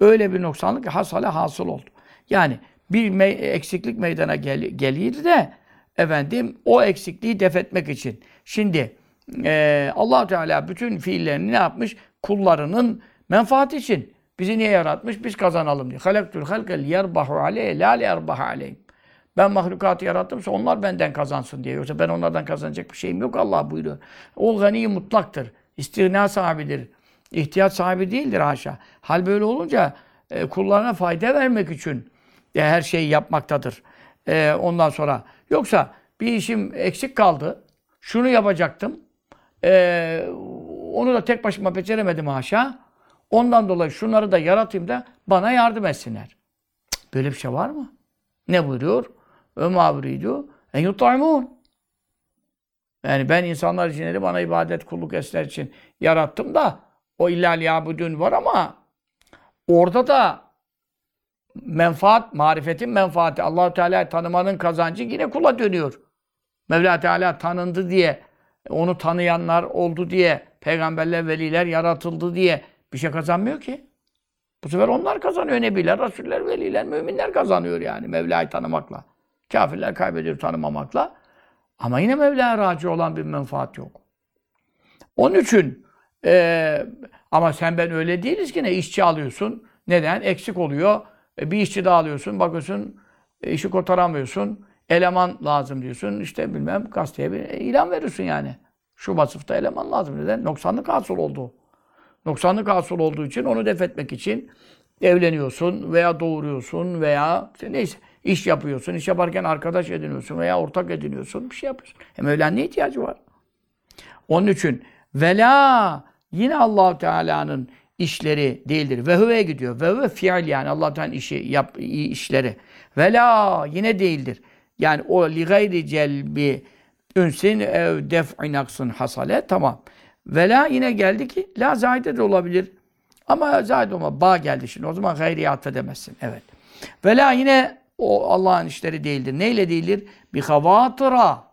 Öyle bir noksanlık hasale hasıl oldu. Yani bir me- eksiklik meydana gel gelir de efendim o eksikliği def etmek için. Şimdi e, allah Teala bütün fiillerini ne yapmış? Kullarının menfaati için. Bizi niye yaratmış? Biz kazanalım diye. Halaktul halkel yerbahu aleyhe la yerbahu aleyhim. Ben mahlukatı yarattımsa onlar benden kazansın diye. Yoksa ben onlardan kazanacak bir şeyim yok Allah buyuruyor. O gani mutlaktır. İstirna sahibidir. İhtiyaç sahibi değildir haşa. Hal böyle olunca e, kullarına fayda vermek için e, her şeyi yapmaktadır. E, ondan sonra. Yoksa bir işim eksik kaldı. Şunu yapacaktım. E, onu da tek başıma beceremedim haşa. Ondan dolayı şunları da yaratayım da bana yardım etsinler. Böyle bir şey var mı? Ne buyuruyor? Ve mavridu en yutaimun. Yani ben insanlar için bana ibadet, kulluk esler için yarattım da o illa liyabudun var ama orada da menfaat, marifetin menfaati, Allahu Teala tanımanın kazancı yine kula dönüyor. Mevla Teala tanındı diye, onu tanıyanlar oldu diye, peygamberler, veliler yaratıldı diye bir şey kazanmıyor ki. Bu sefer onlar kazanıyor. Nebiler, Rasuller, Veliler, Müminler kazanıyor yani Mevla'yı tanımakla. Kafirler kaybediyor tanımamakla. Ama yine Mevla'ya raci olan bir menfaat yok. Onun için eee, ama sen ben öyle değiliz ki ne işçi alıyorsun. Neden? Eksik oluyor. E, bir işçi daha alıyorsun. Bakıyorsun e, işi kotaramıyorsun. Eleman lazım diyorsun. İşte bilmem gazeteye bir ilan veriyorsun yani. Şu vasıfta eleman lazım. Neden? Noksanlık hasıl oldu. Noksanlık hasıl olduğu için onu def etmek için evleniyorsun veya doğuruyorsun veya işte neyse iş yapıyorsun. İş yaparken arkadaş ediniyorsun veya ortak ediniyorsun. Bir şey yapıyorsun. Hem Mevla'nın ne ihtiyacı var? Onun için vela yine Allahu Teala'nın işleri değildir. Ve huve gidiyor. Ve huve fiil yani Allah'tan işi yap işleri. Ve la yine değildir. Yani o li gayri celbi ünsin ev def'in aksın hasale tamam. Ve la yine geldi ki la zahide de olabilir. Ama zahide olma. Ba geldi şimdi. O zaman gayriyata demezsin. Evet. Ve la yine o Allah'ın işleri değildir. Neyle değildir? Bi havatıra.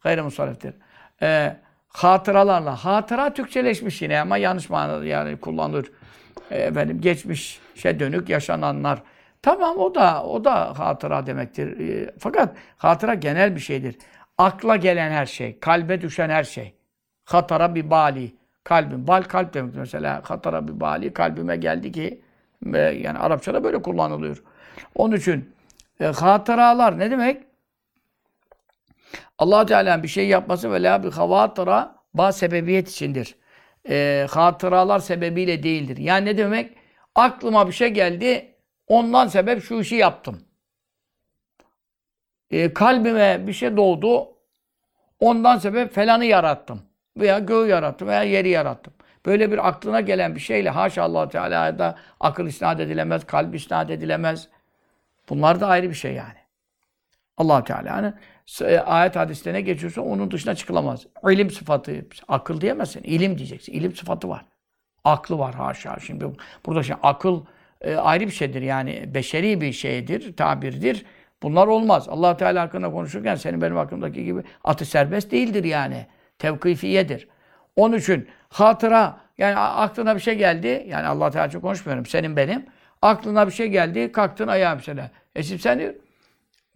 Gayri musarriftir. Ee, hatıralarla. Hatıra Türkçeleşmiş yine ama yanlış manada yani kullanılır. Ee, efendim geçmişe dönük yaşananlar. Tamam o da o da hatıra demektir. Ee, fakat hatıra genel bir şeydir. Akla gelen her şey, kalbe düşen her şey. Hatara bir bali. Kalbim. Bal kalp demek mesela. Hatara bir bali. Kalbime geldi ki e, yani Arapçada böyle kullanılıyor. Onun için e, hatıralar ne demek? Allah Teala'nın bir şey yapması ve la bir havatıra ba sebebiyet içindir. E, hatıralar sebebiyle değildir. Yani ne demek? Aklıma bir şey geldi, ondan sebep şu işi yaptım. E, kalbime bir şey doğdu, ondan sebep falanı yarattım. Veya göğü yarattım veya yeri yarattım. Böyle bir aklına gelen bir şeyle haşa allah Teala'ya da akıl isnat edilemez, kalp isnat edilemez. Bunlar da ayrı bir şey yani. allah Teala'nın ayet hadislerine geçiyorsa onun dışına çıkılamaz. İlim sıfatı, akıl diyemezsin. İlim diyeceksin. İlim sıfatı var. Aklı var haşa. Şimdi burada şimdi akıl e, ayrı bir şeydir yani beşeri bir şeydir, tabirdir. Bunlar olmaz. allah Teala hakkında konuşurken senin benim hakkımdaki gibi atı serbest değildir yani. Tevkifiyedir. Onun için hatıra yani aklına bir şey geldi. Yani Allah Teala çok konuşmuyorum. Senin benim. Aklına bir şey geldi. Kalktın ayağa mesela. E şimdi sen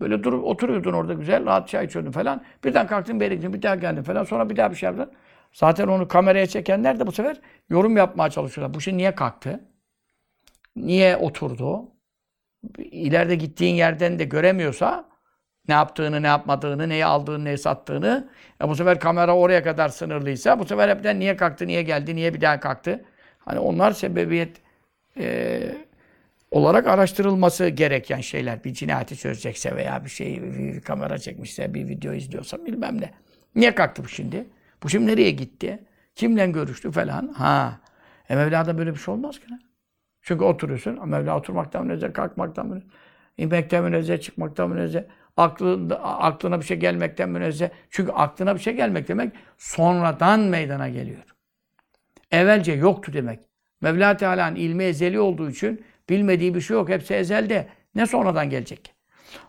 böyle durup oturuyordun orada güzel. Rahat çay içiyordun falan. Birden kalktın gittin. Bir daha geldin falan. Sonra bir daha bir şey yaptın. Zaten onu kameraya çekenler de bu sefer yorum yapmaya çalışıyorlar. Bu şey niye kalktı? Niye oturdu? İleride gittiğin yerden de göremiyorsa ne yaptığını, ne yapmadığını, neyi aldığını, neyi sattığını. E bu sefer kamera oraya kadar sınırlıysa bu sefer hepten niye kalktı, niye geldi, niye bir daha kalktı. Hani onlar sebebiyet e, olarak araştırılması gereken şeyler. Bir cinayeti çözecekse veya bir şey bir kamera çekmişse, bir video izliyorsa bilmem ne. Niye kalktı bu şimdi? Bu şimdi nereye gitti? Kimle görüştü falan? Ha. E Mevla'da böyle bir şey olmaz ki. Çünkü oturuyorsun. Mevla oturmaktan münezzeh, kalkmaktan münezzeh, inmekten münezzeh, çıkmaktan münezzeh. Aklında, aklına bir şey gelmekten münezzeh. Çünkü aklına bir şey gelmek demek sonradan meydana geliyor. Evvelce yoktu demek. Mevla Teala'nın ilmi ezeli olduğu için bilmediği bir şey yok. Hepsi ezelde. Ne sonradan gelecek?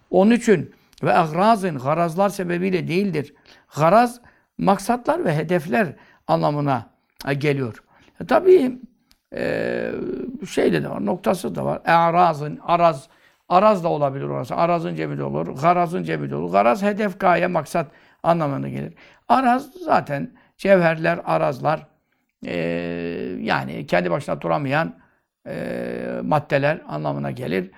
Onun için ve agrazın garazlar sebebiyle değildir. Garaz maksatlar ve hedefler anlamına geliyor. E, tabii e, şey de var, noktası da var. E'razın, araz, araz da olabilir orası. Arazın cebi de olur, garazın cebi de olur. Garaz hedef, gaye, maksat anlamına gelir. Araz zaten cevherler, arazlar e, yani kendi başına duramayan e, maddeler anlamına gelir.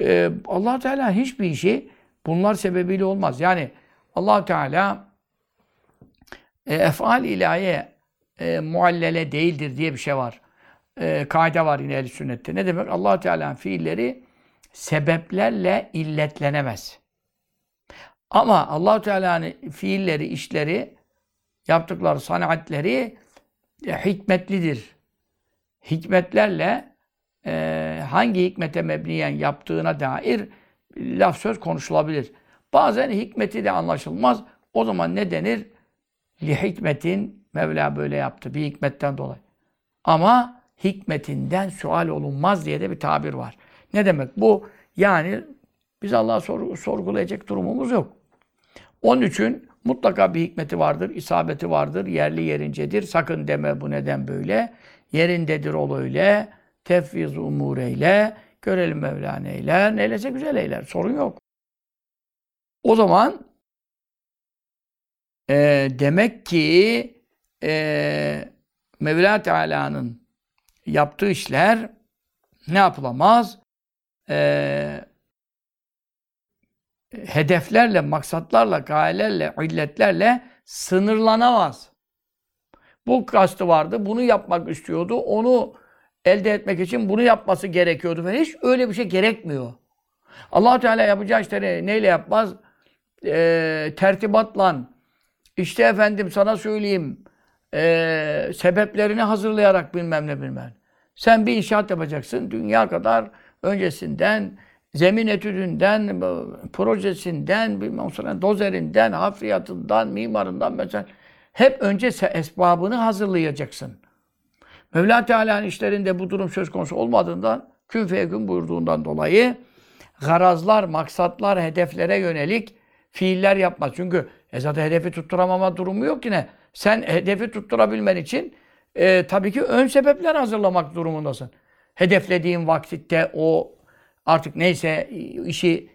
E, allah Teala hiçbir işi bunlar sebebiyle olmaz. Yani allah Teala e, efal ilahiye e, muallele değildir diye bir şey var e, kaide var yine ehl sünnette. Ne demek? allah Teala'nın fiilleri sebeplerle illetlenemez. Ama allah Teala'nın fiilleri, işleri, yaptıkları sanatleri e, hikmetlidir. Hikmetlerle e, hangi hikmete mebniyen yaptığına dair laf söz konuşulabilir. Bazen hikmeti de anlaşılmaz. O zaman ne denir? Li hikmetin Mevla böyle yaptı. Bir hikmetten dolayı. Ama hikmetinden sual olunmaz diye de bir tabir var. Ne demek bu? Yani biz Allah'a sor sorgulayacak durumumuz yok. Onun için mutlaka bir hikmeti vardır, isabeti vardır, yerli yerincedir. Sakın deme bu neden böyle. Yerindedir ol öyle. Tefviz umur eyle. Görelim Mevla neyler. Neylese güzel eyler. Sorun yok. O zaman e, demek ki e, Mevla Teala'nın yaptığı işler ne yapılamaz? Ee, hedeflerle, maksatlarla, gayelerle, illetlerle sınırlanamaz. Bu kastı vardı, bunu yapmak istiyordu, onu elde etmek için bunu yapması gerekiyordu. Ve hiç öyle bir şey gerekmiyor. allah Teala yapacağı işleri neyle yapmaz? Ee, tertibatla, işte efendim sana söyleyeyim, e, sebeplerini hazırlayarak bilmem ne bilmem. Sen bir inşaat yapacaksın. Dünya kadar öncesinden, zemin etüdünden, projesinden, bilmem sonra dozerinden, hafriyatından, mimarından mesela hep önce esbabını hazırlayacaksın. Mevla Teala'nın işlerinde bu durum söz konusu olmadığından, kün feyekün buyurduğundan dolayı garazlar, maksatlar, hedeflere yönelik fiiller yapmaz. Çünkü e zaten hedefi tutturamama durumu yok yine. Sen hedefi tutturabilmen için e, tabii ki ön sebepler hazırlamak durumundasın. Hedeflediğin vakitte o artık neyse işi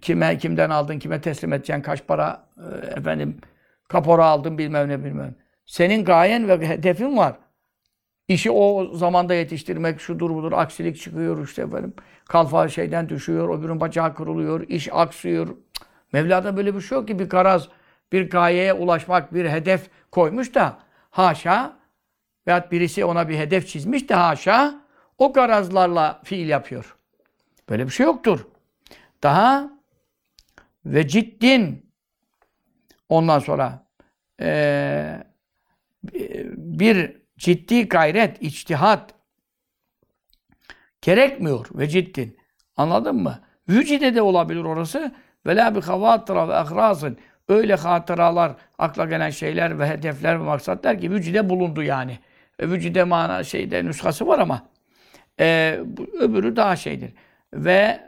kime kimden aldın, kime teslim edeceksin, kaç para e, efendim kapora aldın bilmem ne bilmem. Senin gayen ve hedefin var. İşi o zamanda yetiştirmek, şudur budur, aksilik çıkıyor işte efendim. Kalfa şeyden düşüyor, öbürün bacağı kırılıyor, iş aksıyor. Mevla'da böyle bir şey yok ki bir karaz, bir gayeye ulaşmak, bir hedef koymuş da haşa veyahut birisi ona bir hedef çizmiş de haşa o garazlarla fiil yapıyor. Böyle bir şey yoktur. Daha ve ciddin ondan sonra eee, bir ciddi gayret, içtihat gerekmiyor ve ciddin. Anladın mı? Vücide de olabilir orası. Ve la bi havatıra ve ahrasın. Öyle hatıralar, akla gelen şeyler ve hedefler ve maksatlar ki vücide bulundu yani. E, vücide mana şeyde nüshası var ama e, öbürü daha şeydir. Ve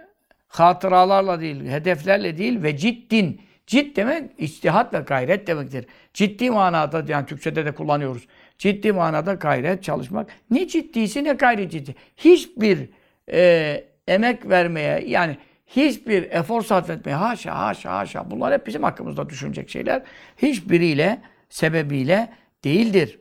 hatıralarla değil, hedeflerle değil ve ciddin. Cid demek içtihat ve gayret demektir. Ciddi manada yani Türkçede de kullanıyoruz. Ciddi manada gayret, çalışmak. Ne ciddisi ne gayri ciddi. Hiçbir e, emek vermeye yani hiçbir efor sarf etmeye haşa haşa haşa bunlar hep bizim hakkımızda düşünecek şeyler. Hiçbiriyle sebebiyle değildir.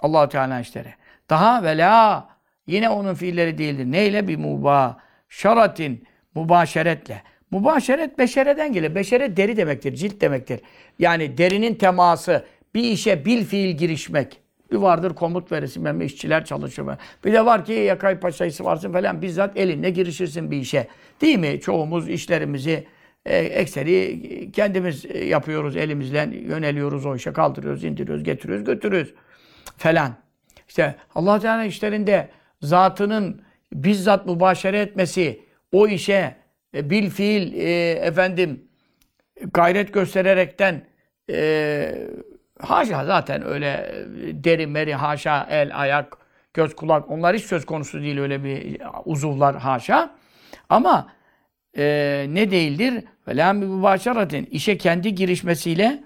allah Teala işleri. Daha ve la yine onun fiilleri değildir. Neyle? Bir mübaşaratin mübaşeretle. Mübaşeret beşereden gelir. Beşere deri demektir, cilt demektir. Yani derinin teması, bir işe bil fiil girişmek. Bir vardır komut verirsin, ben işçiler çalışır. Bir de var ki yakay paşayısı varsın falan bizzat elinle girişirsin bir işe. Değil mi? Çoğumuz işlerimizi e, ekseri kendimiz e, yapıyoruz, elimizle yöneliyoruz o işe, kaldırıyoruz, indiriyoruz, getiriyoruz, götürüyoruz falan. İşte Allah Teala işlerinde zatının bizzat mübaşere etmesi, o işe e, bil fiil e, efendim gayret göstererekten e, haşa zaten öyle e, deri meri haşa el ayak göz kulak onlar hiç söz konusu değil öyle bir uzuvlar haşa ama e, ne değildir ve la mübaşaratin işe kendi girişmesiyle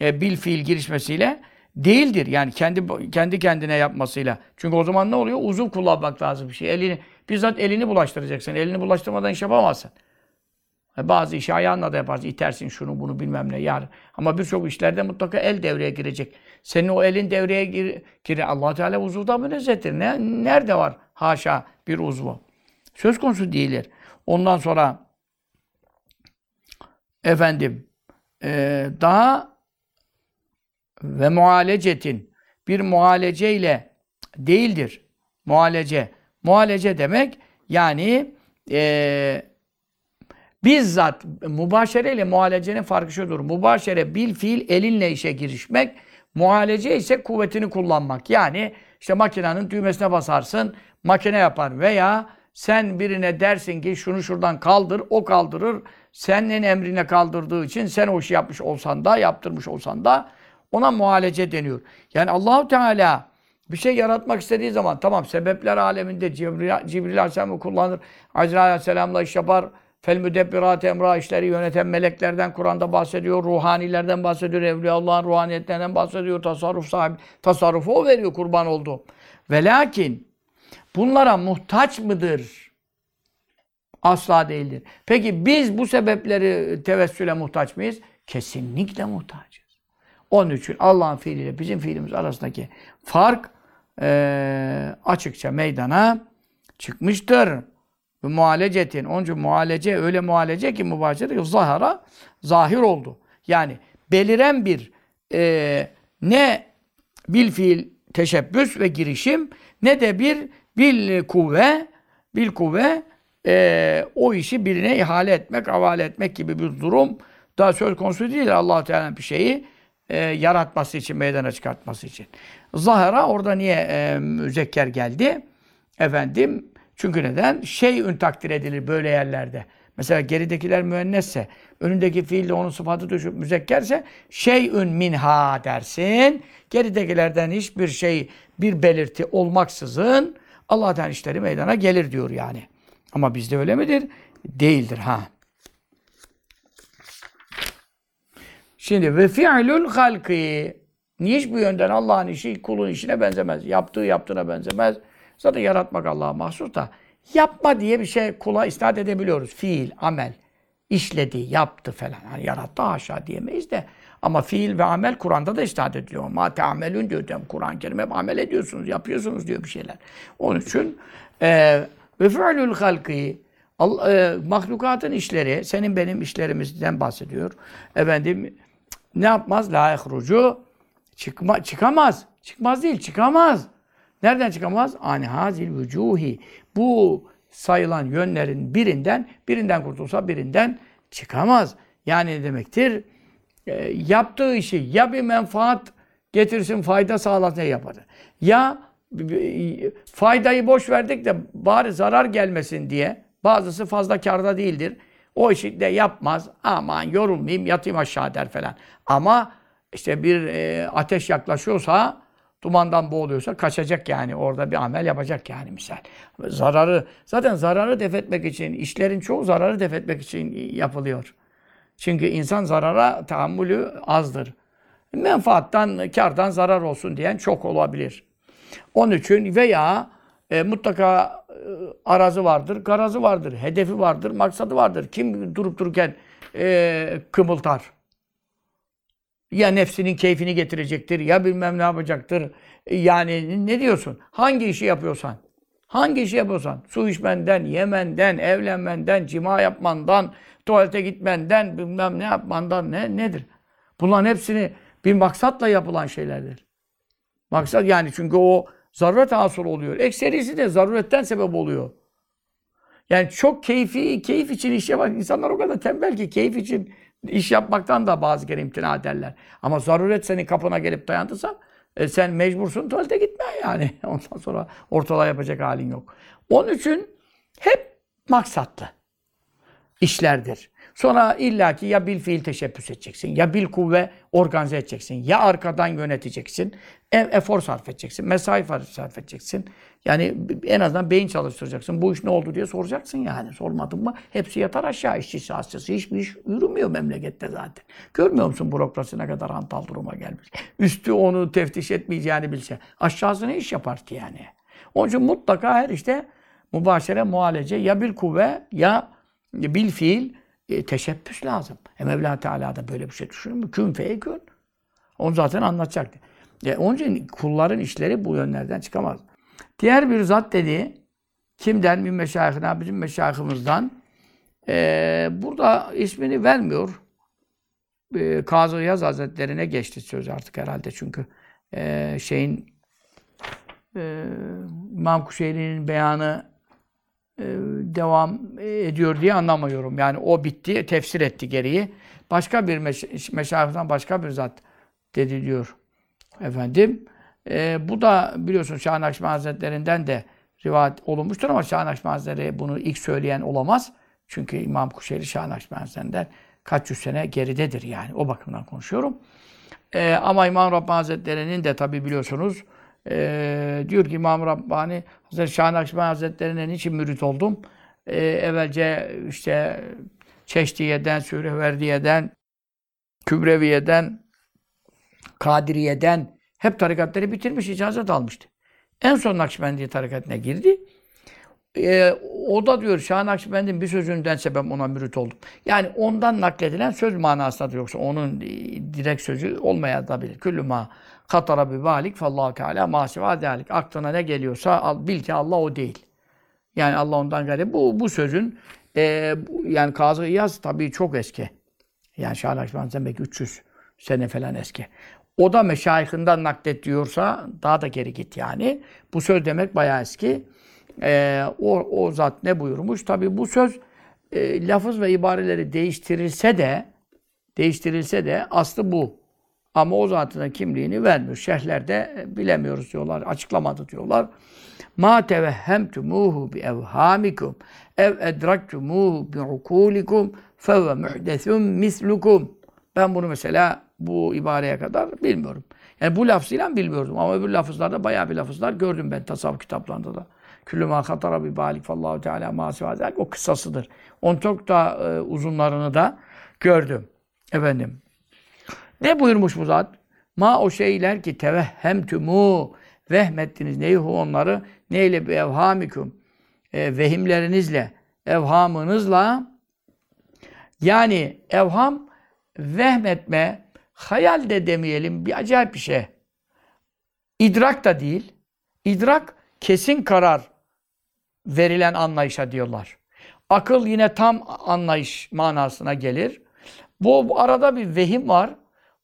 e, bil fiil girişmesiyle değildir. Yani kendi kendi kendine yapmasıyla. Çünkü o zaman ne oluyor? Uzuv kullanmak lazım bir şey. Elini bizzat elini bulaştıracaksın. Elini bulaştırmadan iş yapamazsın. E, Bazı işi ayağınla da yaparsın. İtersin şunu bunu bilmem ne yar. Ama birçok işlerde mutlaka el devreye girecek. Senin o elin devreye gir, gir allah Teala uzuvda münezzehtir. Ne, nerede var haşa bir uzvu? Söz konusu değildir. Ondan sonra efendim e, daha ve muhalecetin bir muhalece ile değildir. Muhalece. Muhalece demek yani e, bizzat mübaşere ile muhalecenin farkı şudur. Mübaşere bil fiil elinle işe girişmek. Muhalece ise kuvvetini kullanmak. Yani işte makinenin düğmesine basarsın, makine yapar veya sen birine dersin ki şunu şuradan kaldır, o kaldırır. Senin emrine kaldırdığı için sen o işi yapmış olsan da, yaptırmış olsan da ona muhalece deniyor. Yani Allahu Teala bir şey yaratmak istediği zaman tamam sebepler aleminde Cibril, Cibril Aleyhisselam'ı kullanır. Azrail Aleyhisselam'la iş yapar. Fel müdebbirat emra işleri yöneten meleklerden Kur'an'da bahsediyor. Ruhanilerden bahsediyor. Evliyaullah'ın ruhaniyetlerinden bahsediyor. Tasarruf sahibi. Tasarrufu o veriyor kurban oldu. Ve lakin bunlara muhtaç mıdır? Asla değildir. Peki biz bu sebepleri tevessüle muhtaç mıyız? Kesinlikle muhtacız. Onun için Allah'ın fiiliyle bizim fiilimiz arasındaki fark e, açıkça meydana çıkmıştır. Ve muhalecetin. Onun için muhalece öyle muhalece ki mübaşere zahara zahir oldu. Yani beliren bir e, ne bil fiil teşebbüs ve girişim ne de bir bil kuvve bil kuvve e, o işi birine ihale etmek, havale etmek gibi bir durum daha söz konusu değil. allah Teala bir şeyi e, yaratması için, meydana çıkartması için. Zahara orada niye e, müzekker geldi? Efendim çünkü neden? Şeyün takdir edilir böyle yerlerde. Mesela geridekiler müennesse, önündeki fiil de onun sıfatı düşüp müzekkerse şeyün minha dersin. Geridekilerden hiçbir şey, bir belirti olmaksızın Allah'tan işleri meydana gelir diyor yani. Ama bizde öyle midir? Değildir ha. Şimdi ve fi'lul halki niye bu yönden Allah'ın işi kulun işine benzemez. Yaptığı yaptığına benzemez. Zaten yaratmak Allah'a mahsus da yapma diye bir şey kula isnat edebiliyoruz. Fiil, amel. işledi, yaptı falan. Yani yarattı haşa diyemeyiz de. Ama fiil ve amel Kur'an'da da isnat ediliyor. Ma teamelün diyor. Kur'an-ı Kerim amel ediyorsunuz, yapıyorsunuz diyor bir şeyler. Onun için e, ve fi'lul halki e, mahlukatın işleri, senin benim işlerimizden bahsediyor. Efendim ne yapmaz? La ehrucu çıkma, çıkamaz. Çıkmaz değil, çıkamaz. Nereden çıkamaz? Ani hazil vücuhi. Bu sayılan yönlerin birinden, birinden kurtulsa birinden çıkamaz. Yani ne demektir? E, yaptığı işi ya bir menfaat getirsin, fayda sağlasın yapar. Ya faydayı boş verdik de bari zarar gelmesin diye bazısı fazla karda değildir. O işi de yapmaz. Aman yorulmayayım, yatayım aşağı der falan. Ama işte bir e, ateş yaklaşıyorsa, dumandan boğuluyorsa kaçacak yani. Orada bir amel yapacak yani misal. Zararı, zaten zararı def etmek için, işlerin çoğu zararı def etmek için yapılıyor. Çünkü insan zarara tahammülü azdır. Menfaattan, kardan zarar olsun diyen çok olabilir. Onun için veya e, mutlaka e, arazı vardır, garazı vardır, hedefi vardır, maksadı vardır. Kim durup dururken e, kımıltar? Ya nefsinin keyfini getirecektir, ya bilmem ne yapacaktır. Yani ne diyorsun? Hangi işi yapıyorsan, hangi işi yapıyorsan, su içmenden, yemenden, evlenmenden, cima yapmandan, tuvalete gitmenden, bilmem ne yapmandan ne nedir? Bunların hepsini bir maksatla yapılan şeylerdir. Maksat yani çünkü o zaruret hasıl oluyor. Ekserisi de zaruretten sebep oluyor. Yani çok keyfi, keyif için iş yapan insanlar o kadar tembel ki keyif için iş yapmaktan da bazı kere imtina ederler. Ama zaruret senin kapına gelip dayandıysa e, sen mecbursun tuvalete gitme yani. Ondan sonra ortalığa yapacak halin yok. Onun için hep maksatlı işlerdir. Sonra illaki ya bil fiil teşebbüs edeceksin, ya bil kuvve organize edeceksin, ya arkadan yöneteceksin, e efor sarf edeceksin, mesai sarf edeceksin. Yani en azından beyin çalıştıracaksın. Bu iş ne oldu diye soracaksın yani. Sormadın mı hepsi yatar aşağı işçisi, hastası. Hiçbir iş yürümüyor memlekette zaten. Görmüyor musun bürokrasi ne kadar hantal duruma gelmiş. Üstü onu teftiş etmeyeceğini bilse. Aşağısı ne iş yapar ki yani. Onun için mutlaka her işte mübaşere, muhalece ya bil kuvve ya bil fiil e, teşebbüs lazım. E Mevla Teala da böyle bir şey düşünür mü? Kün feyekün. Onu zaten anlatacaktı. E, onun için kulların işleri bu yönlerden çıkamaz. Diğer bir zat dedi, kimden? Min meşayihina, bizim meşayihimizden. E, burada ismini vermiyor. E, Kazı Yaz Hazretlerine geçti söz artık herhalde çünkü e, şeyin e, İmam Kuşeyri'nin beyanı devam ediyor diye anlamıyorum. Yani o bitti, tefsir etti geriyi. Başka bir meş meşayihden başka bir zat dedi diyor. Efendim, e, bu da biliyorsun Şah Nakşibendi Hazretlerinden de rivayet olunmuştur ama Şah Nakşibendi Hazretleri bunu ilk söyleyen olamaz. Çünkü İmam Kuşeyri Şah Nakşibendi Hazretlerinden kaç yüz sene geridedir yani. O bakımdan konuşuyorum. E, ama İmam Rabbani Hazretleri'nin de tabi biliyorsunuz e, diyor ki İmam Rabbani Hazreti Şah Nakşibendi Hazretleri'ne niçin mürit oldum? E, evvelce işte Çeşdiye'den, Süreverdiye'den, Kübreviye'den, Kadiriye'den hep tarikatları bitirmiş, icazet almıştı. En son Nakşibendi tarikatına girdi. Ee, o da diyor Şah Nakşibend'in bir sözünden sebep ona mürit oldum. Yani ondan nakledilen söz manasında yoksa onun e, direkt sözü olmayabilir. Küllü ma katara bi balik fallahu teala ma siva dalik. Aklına ne geliyorsa bil ki Allah o değil. Yani Allah ondan gayrı. Bu, bu sözün e, yani Kazı İyaz tabii çok eski. Yani Şah Nakşibend'den belki 300 sene falan eski. O da meşayihinden naklet diyorsa daha da geri git yani. Bu söz demek bayağı eski. Ee, o, o zat ne buyurmuş? Tabi bu söz e, lafız ve ibareleri değiştirilse de değiştirilse de aslı bu. Ama o zatın da kimliğini vermiyor. Şerhlerde e, bilemiyoruz diyorlar. Açıklamadı diyorlar. Ma tevehhemtumuhu bi evhamikum ev edraktumuhu bi ukulikum feve muhdesun mislukum. Ben bunu mesela bu ibareye kadar bilmiyorum. Yani bu lafzıyla bilmiyordum ama öbür lafızlarda bayağı bir lafızlar gördüm ben tasavvuf kitaplarında da. Küllü ma hatara bi balik fallahu teala ma o kısasıdır. Onun çok da e, uzunlarını da gördüm. Efendim. Ne buyurmuş bu zat? Ma o şeyler ki tevehhemtumu vehmettiniz neyhu onları neyle bir evhamikum e, vehimlerinizle evhamınızla yani evham vehmetme hayal de demeyelim bir acayip bir şey. İdrak da değil. İdrak kesin karar verilen anlayışa diyorlar. Akıl yine tam anlayış manasına gelir. Bu arada bir vehim var.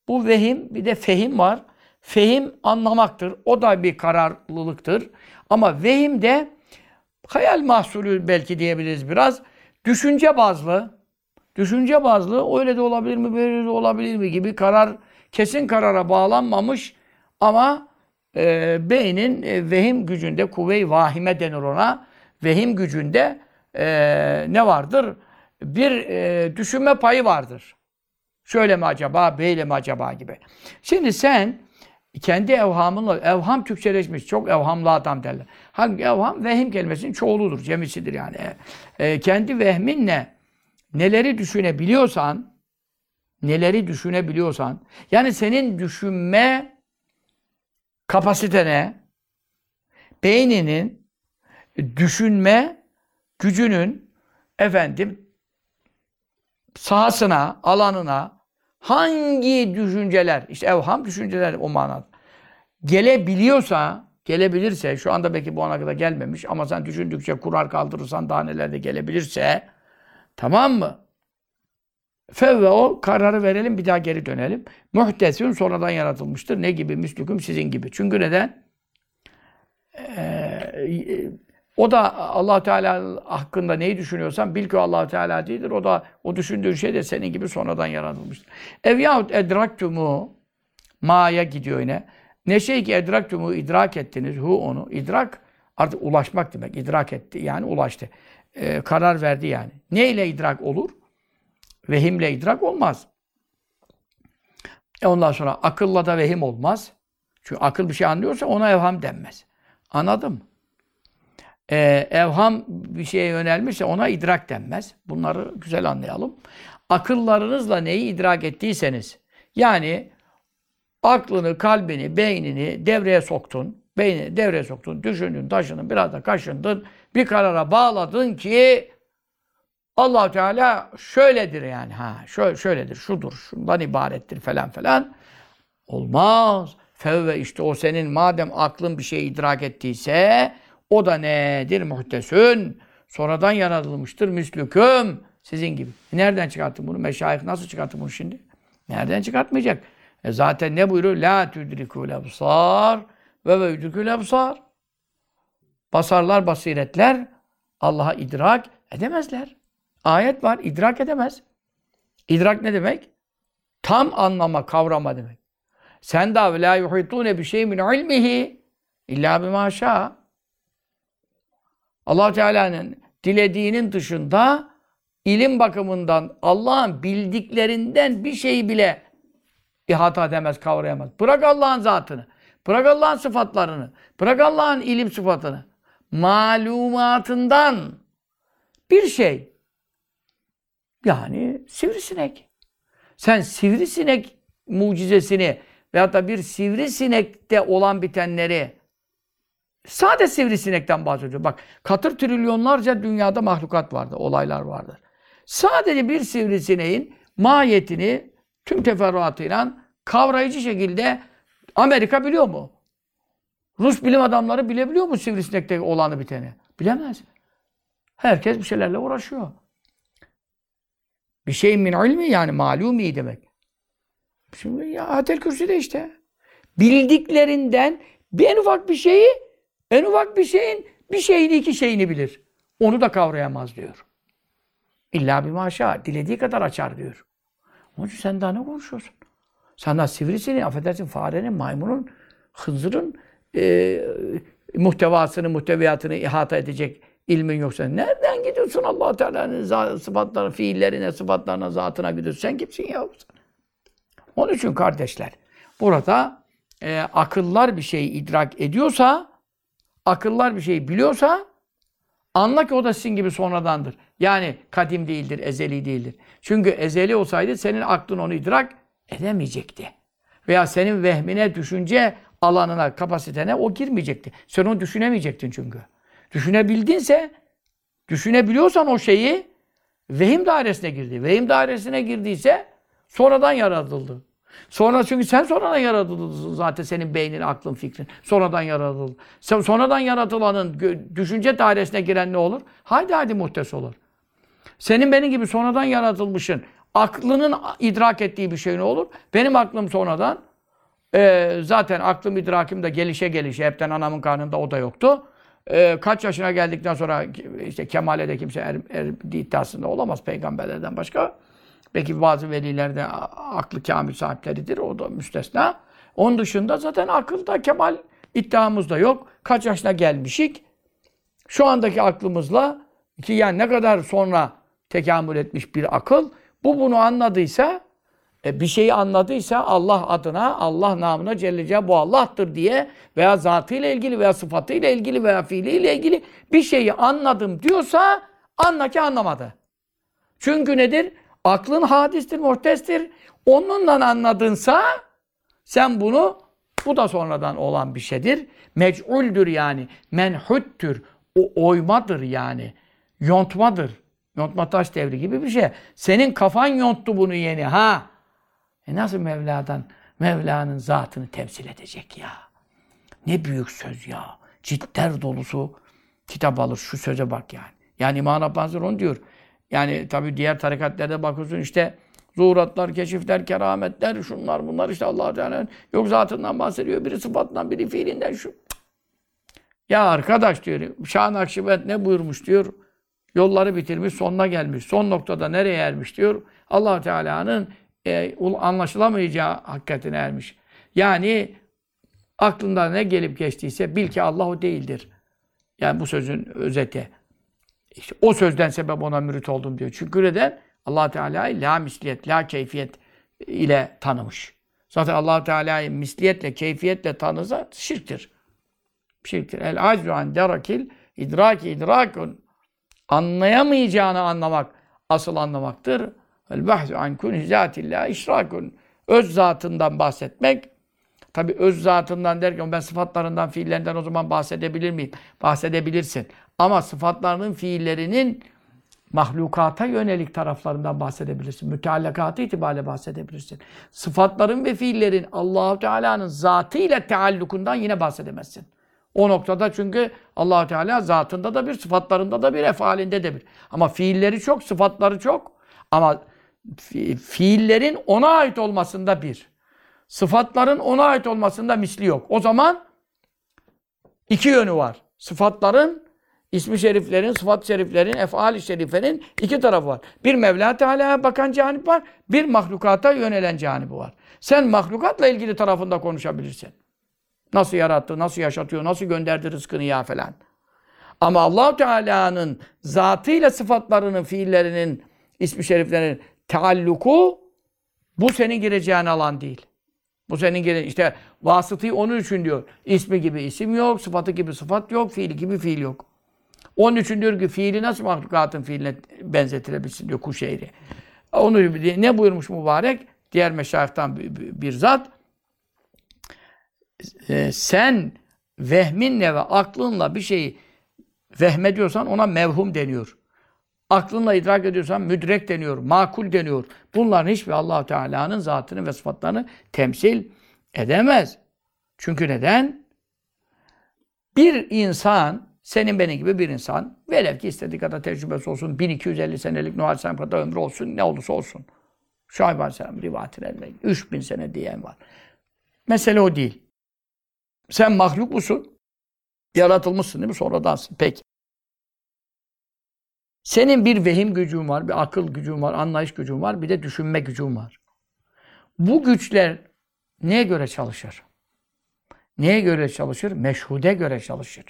Bu vehim bir de fehim var. Fehim anlamaktır. O da bir kararlılıktır. Ama vehim de hayal mahsulü belki diyebiliriz biraz. Düşünce bazlı. Düşünce bazlı öyle de olabilir mi, böyle de olabilir mi gibi karar kesin karara bağlanmamış ama e, beynin e, vehim gücünde kuvve-i vahime denir ona. Vehim gücünde e, ne vardır? Bir e, düşünme payı vardır. Şöyle mi acaba, böyle mi acaba gibi. Şimdi sen kendi evhamınla, evham Türkçeleşmiş, çok evhamlı adam derler. Hangi evham? Vehim kelimesinin çoğuludur, cemisidir yani. E, kendi vehminle neleri düşünebiliyorsan, neleri düşünebiliyorsan, yani senin düşünme kapasitene, beyninin düşünme gücünün efendim sahasına, alanına hangi düşünceler, işte evham düşünceler o manada gelebiliyorsa, gelebilirse, şu anda belki bu ana kadar gelmemiş ama sen düşündükçe kurar kaldırırsan daha neler de gelebilirse, tamam mı? Fevve o kararı verelim bir daha geri dönelim. Muhtesün sonradan yaratılmıştır. Ne gibi? Müslüküm sizin gibi. Çünkü neden? Ee, o da allah Teala hakkında neyi düşünüyorsan bil ki allah Teala değildir. O da o düşündüğün şey de senin gibi sonradan yaratılmıştır. Ev yahut edraktumu ma'ya gidiyor yine. Ne şey ki edraktumu idrak ettiniz. Hu onu. idrak artık ulaşmak demek. İdrak etti. Yani ulaştı. Ee, karar verdi yani. Ne ile idrak olur? Vehimle idrak olmaz. E ondan sonra akılla da vehim olmaz. Çünkü akıl bir şey anlıyorsa ona evham denmez. Anladım. Ee, evham bir şeye yönelmişse ona idrak denmez. Bunları güzel anlayalım. Akıllarınızla neyi idrak ettiyseniz, yani aklını, kalbini, beynini devreye soktun, beynini devreye soktun, düşündün, taşındın, biraz da kaşındın, bir karara bağladın ki allah Teala şöyledir yani. Ha, şöyle, şöyledir, şudur, şundan ibarettir falan falan. Olmaz. Fevve işte o senin madem aklın bir şey idrak ettiyse o da nedir? Muhtesün. Sonradan yaratılmıştır. Müslüküm. Sizin gibi. Nereden çıkarttın bunu? Meşayih nasıl çıkarttın bunu şimdi? Nereden çıkartmayacak? E zaten ne buyuruyor? La tudrikul absar ve ve yudrikul absar. Basarlar, basiretler Allah'a idrak edemezler. Ayet var, idrak edemez. İdrak ne demek? Tam anlama, kavrama demek. Sen daha la yuhitune bir şey min ilmihi illa bima şa. Allah Teala'nın dilediğinin dışında ilim bakımından Allah'ın bildiklerinden bir şeyi bile ihata edemez, kavrayamaz. Bırak Allah'ın zatını, bırak Allah'ın sıfatlarını, bırak Allah'ın ilim sıfatını. Malumatından bir şey. Yani sivrisinek. Sen sivrisinek mucizesini veyahut da bir sivrisinekte olan bitenleri sade sivrisinekten bahsediyor. Bak katır trilyonlarca dünyada mahlukat vardı, olaylar vardır. Sadece bir sivrisineğin mahiyetini tüm teferruatıyla kavrayıcı şekilde Amerika biliyor mu? Rus bilim adamları bilebiliyor mu sivrisinekte olanı biteni? Bilemez. Herkes bir şeylerle uğraşıyor. Bir şey min ilmi yani malumi demek. Şimdi ya Atel Kürsi de işte. Bildiklerinden bir en ufak bir şeyi, en ufak bir şeyin bir şeyini iki şeyini bilir. Onu da kavrayamaz diyor. İlla bir maşa. Dilediği kadar açar diyor. Onun için sen daha ne konuşuyorsun? Sana sivrisinin, affedersin farenin, maymunun, hınzırın e, muhtevasını, muhteviyatını ihata edecek ilmin yoksa nereden gidiyorsun allah Teala'nın sıfatlarına, fiillerine, sıfatlarına, zatına gidiyorsun? Sen kimsin ya? Onun için kardeşler, burada e, akıllar bir şeyi idrak ediyorsa, akıllar bir şeyi biliyorsa, anla ki o da sizin gibi sonradandır. Yani kadim değildir, ezeli değildir. Çünkü ezeli olsaydı senin aklın onu idrak edemeyecekti. Veya senin vehmine, düşünce alanına, kapasitene o girmeyecekti. Sen onu düşünemeyecektin çünkü. Düşünebildinse, düşünebiliyorsan o şeyi vehim dairesine girdi. Vehim dairesine girdiyse sonradan yaratıldı. Sonra çünkü sen sonradan yaratıldın zaten senin beynin, aklın, fikrin. Sonradan yaratıldı. Sen sonradan yaratılanın düşünce dairesine giren ne olur? Haydi haydi muhtes olur. Senin benim gibi sonradan yaratılmışın aklının idrak ettiği bir şey ne olur? Benim aklım sonradan e, zaten aklım idrakim de gelişe gelişe hepten anamın karnında o da yoktu. E, kaç yaşına geldikten sonra işte kemale de kimse er, er iddiasında olamaz peygamberlerden başka. Belki bazı veliler de a- aklı kamil sahipleridir. O da müstesna. Onun dışında zaten akılda kemal iddiamız da yok. Kaç yaşına gelmişik. Şu andaki aklımızla ki yani ne kadar sonra tekamül etmiş bir akıl bu bunu anladıysa e, bir şeyi anladıysa Allah adına, Allah namına Celle Celaluhu bu Allah'tır diye veya zatıyla ilgili veya sıfatıyla ilgili veya fiiliyle ilgili bir şeyi anladım diyorsa anla ki anlamadı. Çünkü nedir? Aklın hadistir, muhtestir. Onunla anladınsa sen bunu bu da sonradan olan bir şeydir. Mec'uldür yani. Menhuttür. O oymadır yani. Yontmadır. Yontma taş devri gibi bir şey. Senin kafan yonttu bunu yeni ha. E nasıl Mevla'dan, Mevla'nın zatını temsil edecek ya? Ne büyük söz ya. Cidder dolusu kitap alır. Şu söze bak yani. Yani İmam Rabbani onu diyor. Yani tabii diğer tarikatlerde bakıyorsun işte zuhuratlar, keşifler, kerametler, şunlar bunlar işte Allah Teala'nın yok zatından bahsediyor. Biri sıfatından, biri fiilinden şu. Ya arkadaş diyor. Şah Nakşibend ne buyurmuş diyor. Yolları bitirmiş, sonuna gelmiş. Son noktada nereye ermiş diyor. allah Teala'nın e, anlaşılamayacağı hakikatine ermiş. Yani aklında ne gelip geçtiyse bil ki Allah o değildir. Yani bu sözün özeti. İşte o sözden sebep ona mürit oldum diyor. Çünkü neden? allah Teala'yı la misliyet, la keyfiyet ile tanımış. Zaten allah Teala'yı misliyetle, keyfiyetle tanıza şirktir. Şirktir. El aczu an derakil idraki idrakun. Anlayamayacağını anlamak asıl anlamaktır. El bahsu an kun zatillah işrakun. Öz zatından bahsetmek. Tabi öz zatından derken ben sıfatlarından, fiillerinden o zaman bahsedebilir miyim? Bahsedebilirsin. Ama sıfatlarının, fiillerinin mahlukata yönelik taraflarından bahsedebilirsin. Müteallakatı itibariyle bahsedebilirsin. Sıfatların ve fiillerin Allahu Teala'nın zatı ile teallukundan yine bahsedemezsin. O noktada çünkü allah Teala zatında da bir, sıfatlarında da bir, efalinde de bir. Ama fiilleri çok, sıfatları çok. Ama fi fiillerin ona ait olmasında bir. Sıfatların ona ait olmasında misli yok. O zaman iki yönü var. Sıfatların, ismi şeriflerin, sıfat şeriflerin, efali şeriflerin iki tarafı var. Bir Mevla Teala'ya bakan canip var, bir mahlukata yönelen canibi var. Sen mahlukatla ilgili tarafında konuşabilirsin. Nasıl yarattı, nasıl yaşatıyor, nasıl gönderdi rızkını ya falan. Ama allah Teala'nın zatıyla sıfatlarının, fiillerinin, ismi şeriflerinin taalluku bu senin gireceğin alan değil. Bu senin gire işte vasıtayı onun için diyor. İsmi gibi isim yok, sıfatı gibi sıfat yok, fiili gibi fiil yok. Onun için diyor ki fiili nasıl mahlukatın fiiline benzetilebilsin diyor Kuşeyri. Onu ne buyurmuş mübarek? Diğer meşayihtan bir zat e, sen vehminle ve aklınla bir şeyi vehmediyorsan ona mevhum deniyor. Aklınla idrak ediyorsan müdrek deniyor, makul deniyor. Bunların hiçbir allah Teala'nın zatını ve sıfatlarını temsil edemez. Çünkü neden? Bir insan, senin benim gibi bir insan, velev ki istediği kadar tecrübesi olsun, 1250 senelik Nuh Aleyhisselam kadar ömrü olsun, ne olursa olsun. Şuayb Aleyhisselam rivayetlerinde 3000 sene diyen var. Mesele o değil. Sen mahluk musun? Yaratılmışsın değil mi? Sonradansın. Peki. Senin bir vehim gücün var, bir akıl gücün var, anlayış gücün var, bir de düşünme gücün var. Bu güçler neye göre çalışır? Neye göre çalışır? Meşhude göre çalışır.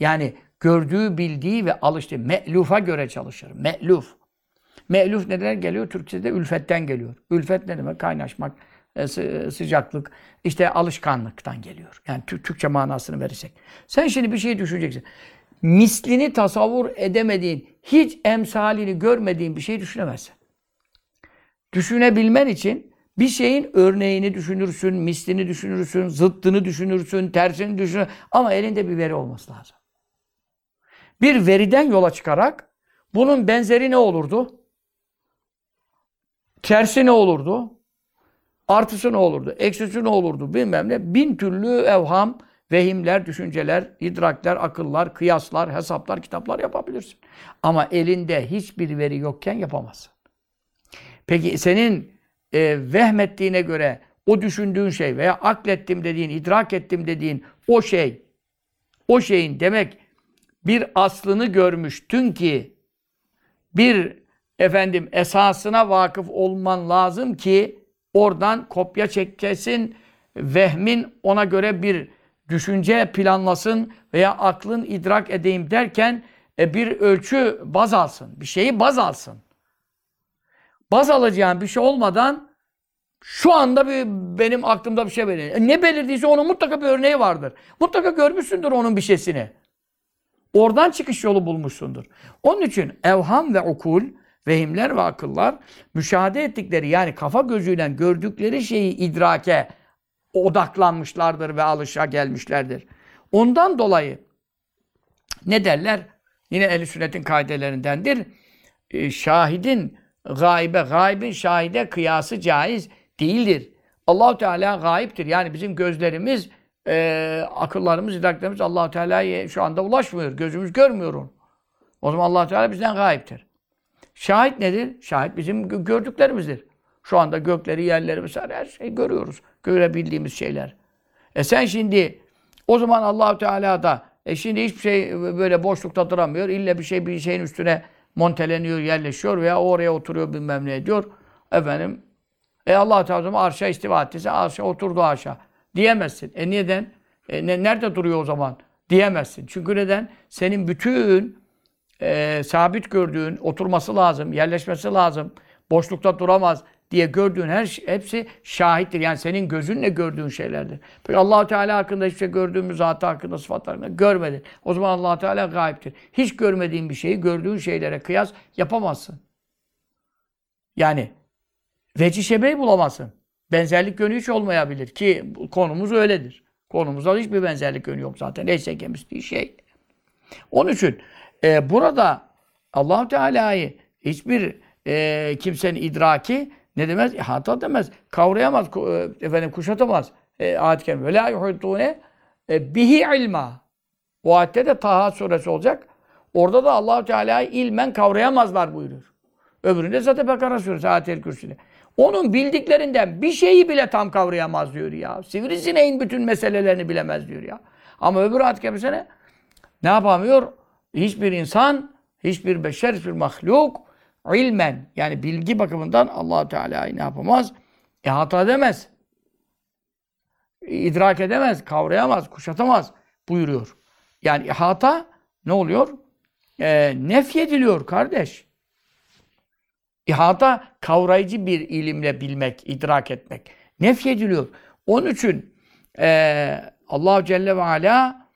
Yani gördüğü, bildiği ve alıştığı me'lufa göre çalışır. Me'luf. Me'luf neden geliyor? Türkçe'de ülfetten geliyor. Ülfet ne demek? Kaynaşmak, e, sıcaklık, işte alışkanlıktan geliyor. Yani Türkçe manasını verirsek. Sen şimdi bir şey düşüneceksin. Mislini tasavvur edemediğin, hiç emsalini görmediğin bir şey düşünemezsin. Düşünebilmen için bir şeyin örneğini düşünürsün, mislini düşünürsün, zıttını düşünürsün, tersini düşünürsün. Ama elinde bir veri olması lazım. Bir veriden yola çıkarak bunun benzeri ne olurdu? Tersi ne olurdu? Artısı ne olurdu? Eksisi ne olurdu? Bilmem ne. Bin türlü evham, vehimler, düşünceler, idrakler, akıllar, kıyaslar, hesaplar, kitaplar yapabilirsin. Ama elinde hiçbir veri yokken yapamazsın. Peki senin e, vehmettiğine göre o düşündüğün şey veya aklettim dediğin, idrak ettim dediğin o şey, o şeyin demek bir aslını görmüştün ki bir efendim esasına vakıf olman lazım ki oradan kopya çekesin, vehmin ona göre bir düşünce planlasın veya aklın idrak edeyim derken e, bir ölçü baz alsın. Bir şeyi baz alsın. Baz alacağın bir şey olmadan şu anda bir benim aklımda bir şey belirli. E, ne belirdiyse onun mutlaka bir örneği vardır. Mutlaka görmüşsündür onun bir şeysini. Oradan çıkış yolu bulmuşsundur. Onun için evham ve okul, vehimler ve akıllar müşahede ettikleri yani kafa gözüyle gördükleri şeyi idrake odaklanmışlardır ve alışa gelmişlerdir. Ondan dolayı ne derler? Yine ehl sünnetin kaidelerindendir. Ee, şahidin gaybe, gaybin şahide kıyası caiz değildir. Allahu Teala gayiptir. Yani bizim gözlerimiz, e, akıllarımız, idraklarımız Allahu Teala'ya şu anda ulaşmıyor. Gözümüz görmüyor onu. O zaman Allah Teala bizden gayiptir. Şahit nedir? Şahit bizim gördüklerimizdir. Şu anda gökleri, yerleri vesaire her şeyi görüyoruz. Görebildiğimiz şeyler. E sen şimdi o zaman Allahu Teala da e şimdi hiçbir şey böyle boşlukta duramıyor. İlle bir şey bir şeyin üstüne monteleniyor, yerleşiyor veya oraya oturuyor bilmem ne ediyor. Efendim e Allah Teala arşa istiva ettiyse arşa oturdu aşağı. Diyemezsin. E neden? E ne, nerede duruyor o zaman? Diyemezsin. Çünkü neden? Senin bütün e, sabit gördüğün, oturması lazım, yerleşmesi lazım, boşlukta duramaz diye gördüğün her şey, hepsi şahittir. Yani senin gözünle gördüğün şeylerdir. Peki allah Teala hakkında hiçbir şey gördüğümüz zatı hakkında, sıfatlar hakkında görmedin. O zaman allah Teala gayiptir. Hiç görmediğin bir şeyi gördüğün şeylere kıyas yapamazsın. Yani veci şebehi bulamazsın. Benzerlik yönü hiç olmayabilir ki konumuz öyledir. Konumuzda hiçbir benzerlik yönü yok zaten. Neyse kemisliği şey. Onun için e, burada allah Teala'yı hiçbir e, kimsenin idraki ne demez? İhata demez. Kavrayamaz, e, efendim kuşatamaz. E, ayet-i kerime. Ve la yuhitune e, bihi ilma. O ayette de Taha suresi olacak. Orada da allah Teala'yı ilmen kavrayamazlar buyuruyor. Öbüründe zaten Bekara suresi ayet-el kürsüde. Onun bildiklerinden bir şeyi bile tam kavrayamaz diyor ya. Sivrisineğin bütün meselelerini bilemez diyor ya. Ama öbür ayet kerimesine ne yapamıyor? Hiçbir insan, hiçbir beşer, hiçbir mahluk ilmen yani bilgi bakımından allah Teala'yı ne yapamaz? İhata edemez. idrak edemez, kavrayamaz, kuşatamaz buyuruyor. Yani ihata ne oluyor? E, nefyediliyor kardeş. İhata kavrayıcı bir ilimle bilmek, idrak etmek. Nefyediliyor. Onun için e, allah Celle ve Ala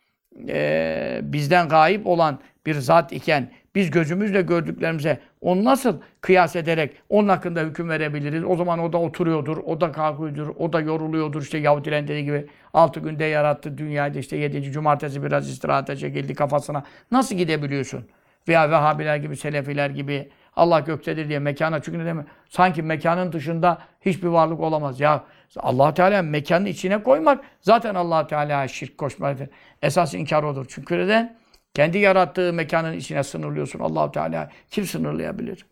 e, bizden gayip olan bir zat iken biz gözümüzle gördüklerimize onu nasıl kıyas ederek onun hakkında hüküm verebiliriz? O zaman o da oturuyordur, o da kalkıyordur, o da yoruluyordur. İşte Yahudilerin dediği gibi altı günde yarattı dünyayı işte yedinci cumartesi biraz istirahate çekildi kafasına. Nasıl gidebiliyorsun? Veya Vehhabiler gibi, Selefiler gibi Allah göktedir diye mekana çünkü ne demek? Sanki mekanın dışında hiçbir varlık olamaz. Ya Allah Teala mekanın içine koymak zaten Allah Teala'ya şirk koşmaktır. Esas inkar odur. Çünkü neden? Kendi yarattığı mekanın içine sınırlıyorsun. allah Teala kim sınırlayabilir?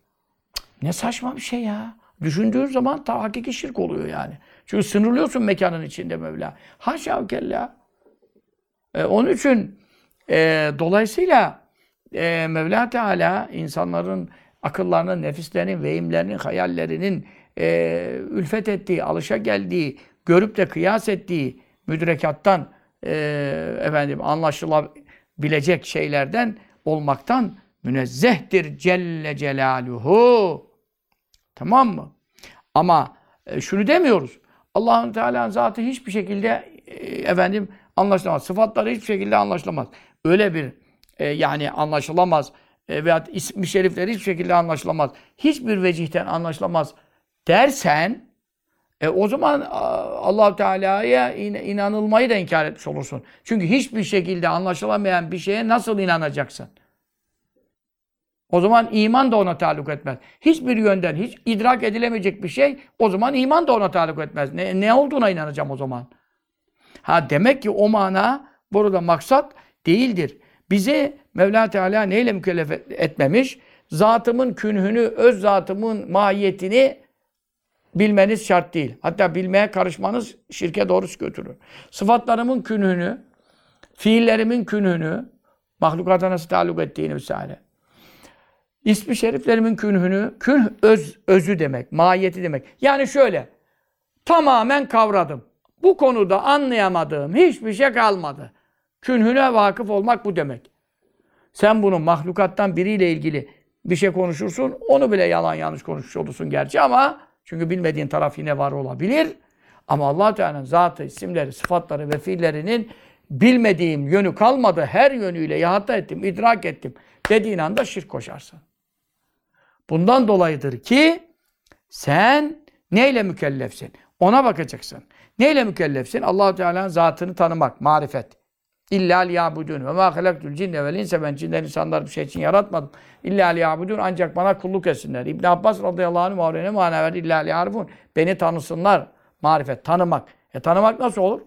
Ne saçma bir şey ya. Düşündüğün zaman ta hakiki şirk oluyor yani. Çünkü sınırlıyorsun mekanın içinde Mevla. Haşa kella. E, onun için e, dolayısıyla e, Mevla Teala insanların akıllarının, nefislerinin, vehimlerinin, hayallerinin e, ülfet ettiği, alışa geldiği, görüp de kıyas ettiği müdrekattan e, efendim anlaşılabilecek şeylerden olmaktan münezzehtir Celle Celaluhu. Tamam mı? Ama e, şunu demiyoruz. Allah'ın Teala'nın zatı hiçbir şekilde e, efendim anlaşılamaz. Sıfatları hiçbir şekilde anlaşılamaz. Öyle bir e, yani anlaşılamaz e, veya ismi şerifleri hiçbir şekilde anlaşılamaz. Hiçbir vecihten anlaşılamaz dersen e, o zaman allah Teala'ya in, inanılmayı da inkar etmiş olursun. Çünkü hiçbir şekilde anlaşılamayan bir şeye nasıl inanacaksın? O zaman iman da ona taluk etmez. Hiçbir yönden hiç idrak edilemeyecek bir şey o zaman iman da ona taluk etmez. Ne, ne olduğuna inanacağım o zaman. Ha demek ki o mana burada maksat değildir. Bizi Mevla Teala neyle mükellef etmemiş? Zatımın künhünü, öz zatımın mahiyetini bilmeniz şart değil. Hatta bilmeye karışmanız şirke doğru götürür. Sıfatlarımın künhünü, fiillerimin künhünü, mahlukata nasıl taluk ettiğini vesaire. İsmi şeriflerimin künhünü, künh öz, özü demek, mahiyeti demek. Yani şöyle, tamamen kavradım. Bu konuda anlayamadığım hiçbir şey kalmadı. Künhüne vakıf olmak bu demek. Sen bunu mahlukattan biriyle ilgili bir şey konuşursun, onu bile yalan yanlış konuşmuş olursun gerçi ama çünkü bilmediğin taraf yine var olabilir. Ama allah Teala'nın zatı, isimleri, sıfatları ve fiillerinin bilmediğim yönü kalmadı. Her yönüyle ihata ettim, idrak ettim dediğin anda şirk koşarsın. Bundan dolayıdır ki sen neyle mükellefsin? Ona bakacaksın. Neyle mükellefsin? allah Teala'nın zatını tanımak, marifet. İlla liyabudun. Ve ma halaktul cinne vel inse ben cinler insanlar bir şey için yaratmadım. İlla liyabudun ancak bana kulluk etsinler. İbn Abbas radıyallahu anh mavrene mana verdi. İlla liyarifun. Beni tanısınlar. Marifet, tanımak. E tanımak nasıl olur?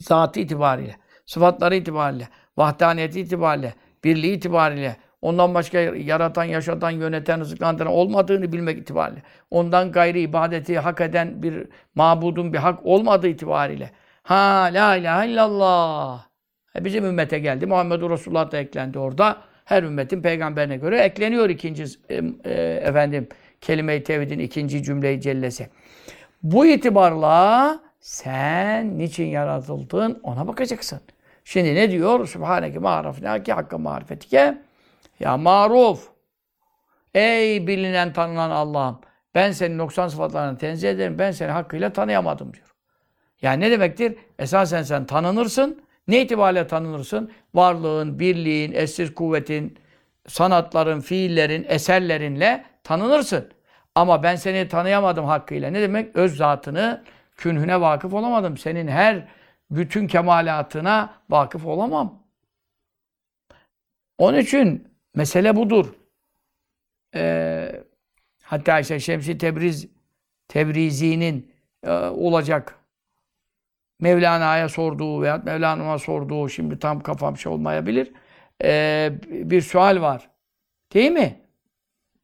Zatı itibariyle, sıfatları itibariyle, vahdaniyeti itibariyle, birliği itibariyle, ondan başka yaratan, yaşatan, yöneten, rızıklandıran olmadığını bilmek itibariyle, ondan gayri ibadeti hak eden bir mabudun bir hak olmadığı itibariyle, Ha la ilahe illallah. E bizim ümmete geldi. Muhammed Resulullah da eklendi orada. Her ümmetin peygamberine göre ekleniyor ikinci e, e, efendim kelime-i tevhidin ikinci cümleyi cellesi. Bu itibarla sen niçin yaratıldın ona bakacaksın. Şimdi ne diyor? Sübhaneke ma'rafnâki hakka marifetike. Ya maruf. Ey bilinen tanınan Allah'ım. Ben senin noksan sıfatlarını tenzih ederim. Ben seni hakkıyla tanıyamadım diyor. Yani ne demektir? Esasen sen tanınırsın. Ne itibariyle tanınırsın? Varlığın, birliğin, eşsiz kuvvetin, sanatların, fiillerin, eserlerinle tanınırsın. Ama ben seni tanıyamadım hakkıyla. Ne demek? Öz zatını, künhüne vakıf olamadım. Senin her bütün kemalatına vakıf olamam. Onun için mesele budur. Ee, hatta işte Şemsi Tebriz Tebrizi'nin e, olacak Mevlana'ya sorduğu veya Mevlana'ma sorduğu şimdi tam kafam şey olmayabilir. Ee, bir sual var. Değil mi?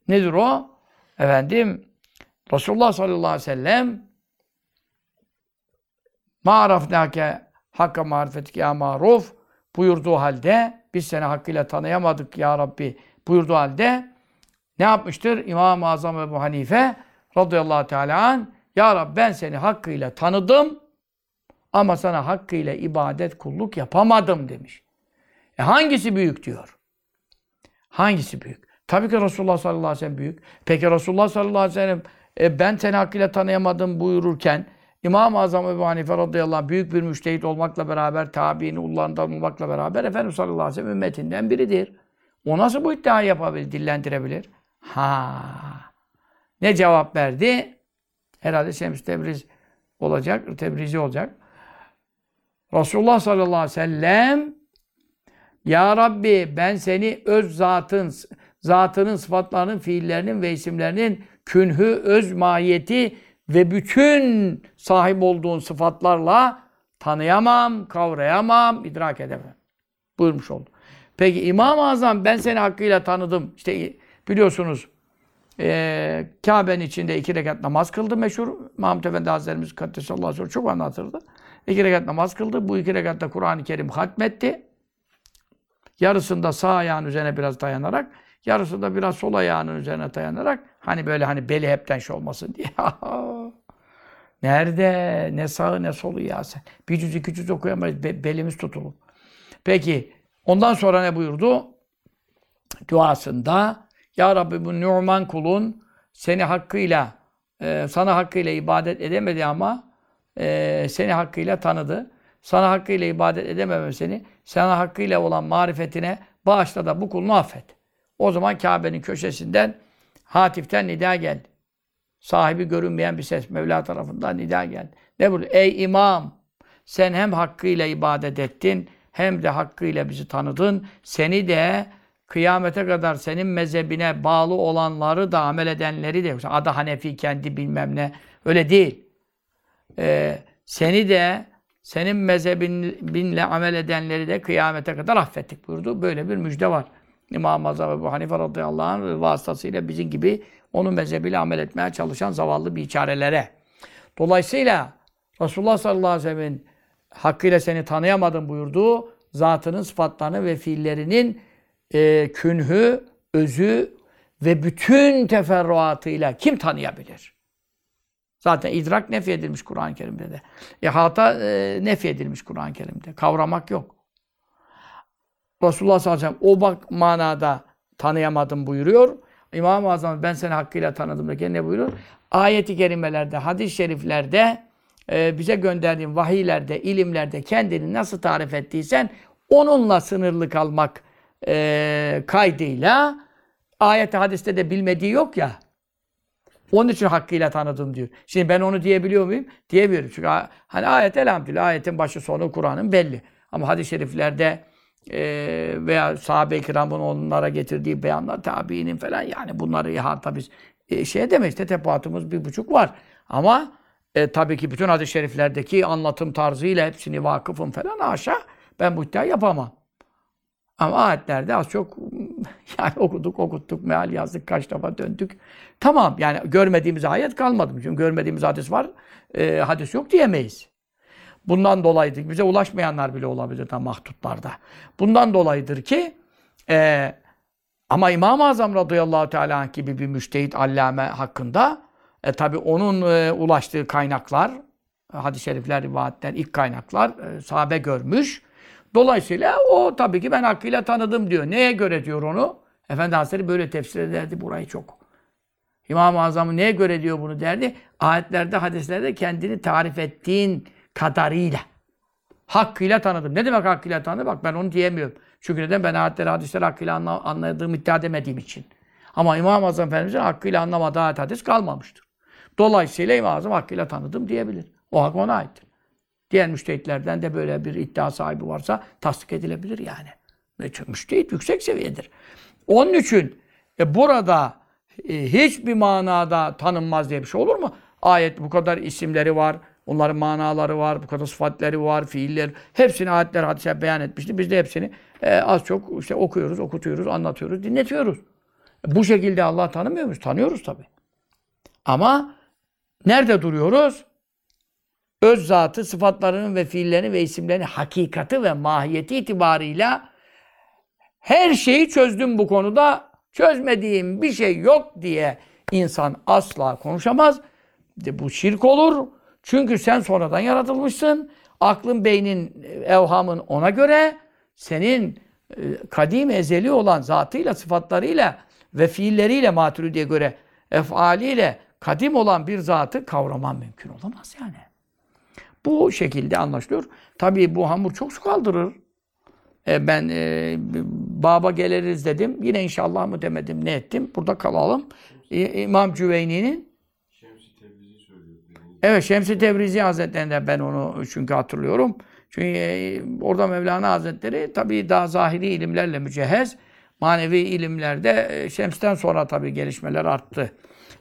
Nedir o? Efendim Resulullah sallallahu aleyhi ve sellem ma'rafnâke hakka marifetik ya maruf buyurduğu halde biz seni hakkıyla tanıyamadık ya Rabbi buyurduğu halde ne yapmıştır? İmam-ı Azam Ebu Hanife radıyallahu teala an Ya Rabbi ben seni hakkıyla tanıdım ama sana hakkıyla ibadet, kulluk yapamadım demiş. E hangisi büyük diyor. Hangisi büyük? Tabii ki Resulullah sallallahu aleyhi ve sellem büyük. Peki Resulullah sallallahu aleyhi ve sellem e, ben seni hakkıyla tanıyamadım buyururken İmam-ı Azam Ebu Hanife radıyallahu anh büyük bir müştehit olmakla beraber, tabiini ullarından olmakla beraber Efendimiz sallallahu aleyhi ve sellem ümmetinden biridir. O nasıl bu iddiayı yapabilir, dillendirebilir? Ha. Ne cevap verdi? Herhalde Şems Tebriz olacak, Tebrizi olacak. Resulullah sallallahu aleyhi ve sellem Ya Rabbi ben seni öz zatın, zatının sıfatlarının, fiillerinin ve isimlerinin künhü, öz mahiyeti ve bütün sahip olduğun sıfatlarla tanıyamam, kavrayamam, idrak edemem. Buyurmuş oldu. Peki İmam-ı Azam ben seni hakkıyla tanıdım. İşte biliyorsunuz e, Kabe'nin içinde iki rekat namaz kıldı meşhur. Mahmud Efendi Hazretlerimiz Kaddesallahu aleyhi ve çok anlatırdı. İki rekat namaz kıldı. Bu iki rekatta Kur'an-ı Kerim hatmetti. Yarısında sağ ayağının üzerine biraz dayanarak, yarısında biraz sol ayağının üzerine dayanarak, hani böyle hani beli hepten şey olmasın diye. Nerede? Ne sağı ne solu ya sen. Bir cüz iki cüz okuyamayız. Be- belimiz tutulur. Peki ondan sonra ne buyurdu? Duasında Ya Rabbi bu Numan kulun seni hakkıyla e, sana hakkıyla ibadet edemedi ama e, seni hakkıyla tanıdı. Sana hakkıyla ibadet edememem seni. Sana hakkıyla olan marifetine bağışla da bu kulunu affet. O zaman Kabe'nin köşesinden Hatif'ten nida geldi. Sahibi görünmeyen bir ses Mevla tarafından nida geldi. Ne buyurdu? Ey imam! Sen hem hakkıyla ibadet ettin, hem de hakkıyla bizi tanıdın. Seni de kıyamete kadar senin mezhebine bağlı olanları da amel edenleri de yoksa adı Hanefi kendi bilmem ne öyle değil. Ee, seni de senin mezhebinle amel edenleri de kıyamete kadar affettik buyurdu. Böyle bir müjde var. İmam-ı Azam Ebu Hanife radıyallahu anh vasıtasıyla bizim gibi onun mezhebiyle amel etmeye çalışan zavallı biçarelere. Dolayısıyla Resulullah sallallahu aleyhi ve sellem'in hakkıyla seni tanıyamadım buyurduğu zatının sıfatlarını ve fiillerinin e, künhü, özü ve bütün teferruatıyla kim tanıyabilir? Zaten idrak nef edilmiş Kur'an-ı Kerim'de de. İhata e, nef edilmiş Kur'an-ı Kerim'de. Kavramak yok. Resulullah sallallahu aleyhi ve sellem o bak manada tanıyamadım buyuruyor. İmam-ı Azam ben seni hakkıyla tanıdım derken ne buyuruyor? Ayeti kerimelerde, hadis-i şeriflerde e, bize gönderdiğin vahiylerde, ilimlerde kendini nasıl tarif ettiysen onunla sınırlı kalmak e, kaydıyla ayet hadiste de bilmediği yok ya. Onun için hakkıyla tanıdım diyor. Şimdi ben onu diyebiliyor muyum? Diyemiyorum. Çünkü hani ayet elhamdülillah ayetin başı sonu Kur'an'ın belli. Ama hadis-i şeriflerde e, veya sahabe-i kiramın onlara getirdiği beyanlar, tabiinin falan yani bunları ihata biz e, şey edemeyiz. Tetepuatımız bir buçuk var. Ama e, tabii ki bütün hadis-i şeriflerdeki anlatım tarzıyla hepsini vakıfım falan aşağı ben bu iddiayı yapamam. Ama ayetlerde az çok yani okuduk, okuttuk, meal yazdık, kaç defa döndük. Tamam yani görmediğimiz ayet kalmadı. Çünkü görmediğimiz hadis var, e, hadis yok diyemeyiz. Bundan dolayıdır. Bize ulaşmayanlar bile olabilir tam mahdutlarda. Bundan dolayıdır ki e, ama İmam-ı Azam radıyallahu teala gibi bir müştehit allame hakkında e, tabi onun e, ulaştığı kaynaklar, hadis-i şerifler, rivayetler, ilk kaynaklar e, sahabe görmüş. Dolayısıyla o tabii ki ben hakkıyla tanıdım diyor. Neye göre diyor onu? Efendi Hazretleri böyle tefsir ederdi burayı çok. İmam-ı Azam'ı neye göre diyor bunu derdi? Ayetlerde, hadislerde kendini tarif ettiğin kadarıyla. Hakkıyla tanıdım. Ne demek hakkıyla tanıdım? Bak ben onu diyemiyorum. Çünkü neden? Ben ayetleri, hadisleri hakkıyla anla, anladığımı iddia edemediğim için. Ama İmam-ı Azam Efendimiz'in hakkıyla anlamadığı ayet hadis kalmamıştır. Dolayısıyla İmam-ı Azam hakkıyla tanıdım diyebilir. O hak ona aittir. Diğer müştehitlerden de böyle bir iddia sahibi varsa tasdik edilebilir yani. Müştehit yüksek seviyedir. Onun için e, burada e, hiçbir manada tanınmaz diye bir şey olur mu? Ayet bu kadar isimleri var, onların manaları var, bu kadar sıfatları var, fiiller. Hepsini ayetler, hadisler beyan etmişti. Biz de hepsini e, az çok işte okuyoruz, okutuyoruz, anlatıyoruz, dinletiyoruz. E, bu şekilde Allah tanımıyor muyuz? Tanıyoruz tabii. Ama nerede duruyoruz? Öz zatı, sıfatlarının ve fiillerini ve isimlerini hakikati ve mahiyeti itibarıyla her şeyi çözdüm bu konuda. Çözmediğim bir şey yok diye insan asla konuşamaz. Bu şirk olur. Çünkü sen sonradan yaratılmışsın. Aklın, beynin, evhamın ona göre senin e, kadim ezeli olan zatıyla, sıfatlarıyla ve fiilleriyle maturidiye göre efaliyle kadim olan bir zatı kavraman mümkün olamaz yani. Bu şekilde anlaşılıyor. Tabii bu hamur çok su kaldırır. E, ben e, baba geliriz dedim. Yine inşallah mı demedim ne ettim. Burada kalalım. E, İmam Cüveyni'nin. Evet Şems-i Tebrizi Hazretleri'nden ben onu çünkü hatırlıyorum. Çünkü e, orada Mevlana Hazretleri tabii daha zahiri ilimlerle mücehhez. Manevi ilimlerde e, Şems'ten sonra tabii gelişmeler arttı.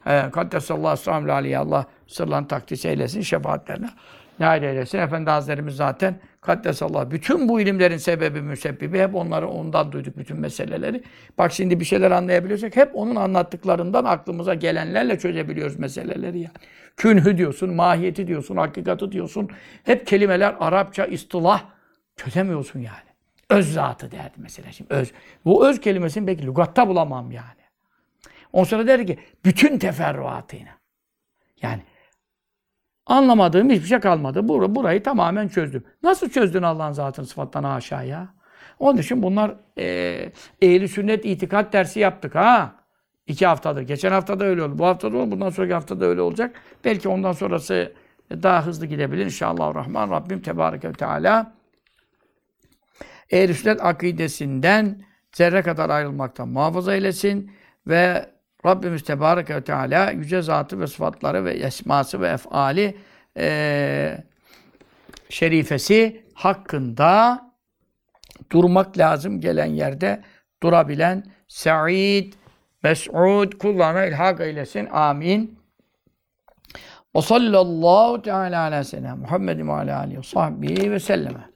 E, Kaddesallahu aleyhi Allah sırlan takdis eylesin şefaatlerine. Nail eylesin. Efendi Hazretlerimiz zaten Kaddesallah. Bütün bu ilimlerin sebebi, müsebbibi hep onları ondan duyduk bütün meseleleri. Bak şimdi bir şeyler anlayabiliyorsak hep onun anlattıklarından aklımıza gelenlerle çözebiliyoruz meseleleri yani. Künhü diyorsun, mahiyeti diyorsun, hakikati diyorsun. Hep kelimeler Arapça, istilah çözemiyorsun yani. Öz zatı derdi mesela şimdi öz. Bu öz kelimesini belki lügatta bulamam yani. Ondan sonra der ki bütün teferruatıyla. Yani Anlamadığım hiçbir şey kalmadı. Bur burayı tamamen çözdüm. Nasıl çözdün Allah'ın zatını sıfattan aşağıya? Onun için bunlar e, ehli sünnet itikat dersi yaptık ha. İki haftadır. Geçen hafta da öyle oldu. Bu hafta da oldu. Bundan sonraki hafta da öyle olacak. Belki ondan sonrası daha hızlı gidebilir. İnşallah Rahman Rabbim Tebareke ve Teala ehl sünnet akidesinden zerre kadar ayrılmaktan muhafaza eylesin ve Rabbimiz Tebareke ve Teala yüce zatı ve sıfatları ve esması ve efali eee, şerifesi hakkında durmak lazım gelen yerde durabilen Sa'id, Mes'ud kullarına ilhak eylesin. Amin. Ve sallallahu teala ala seyyidina Muhammedin ve ala alihi ve sahbihi ve selleme.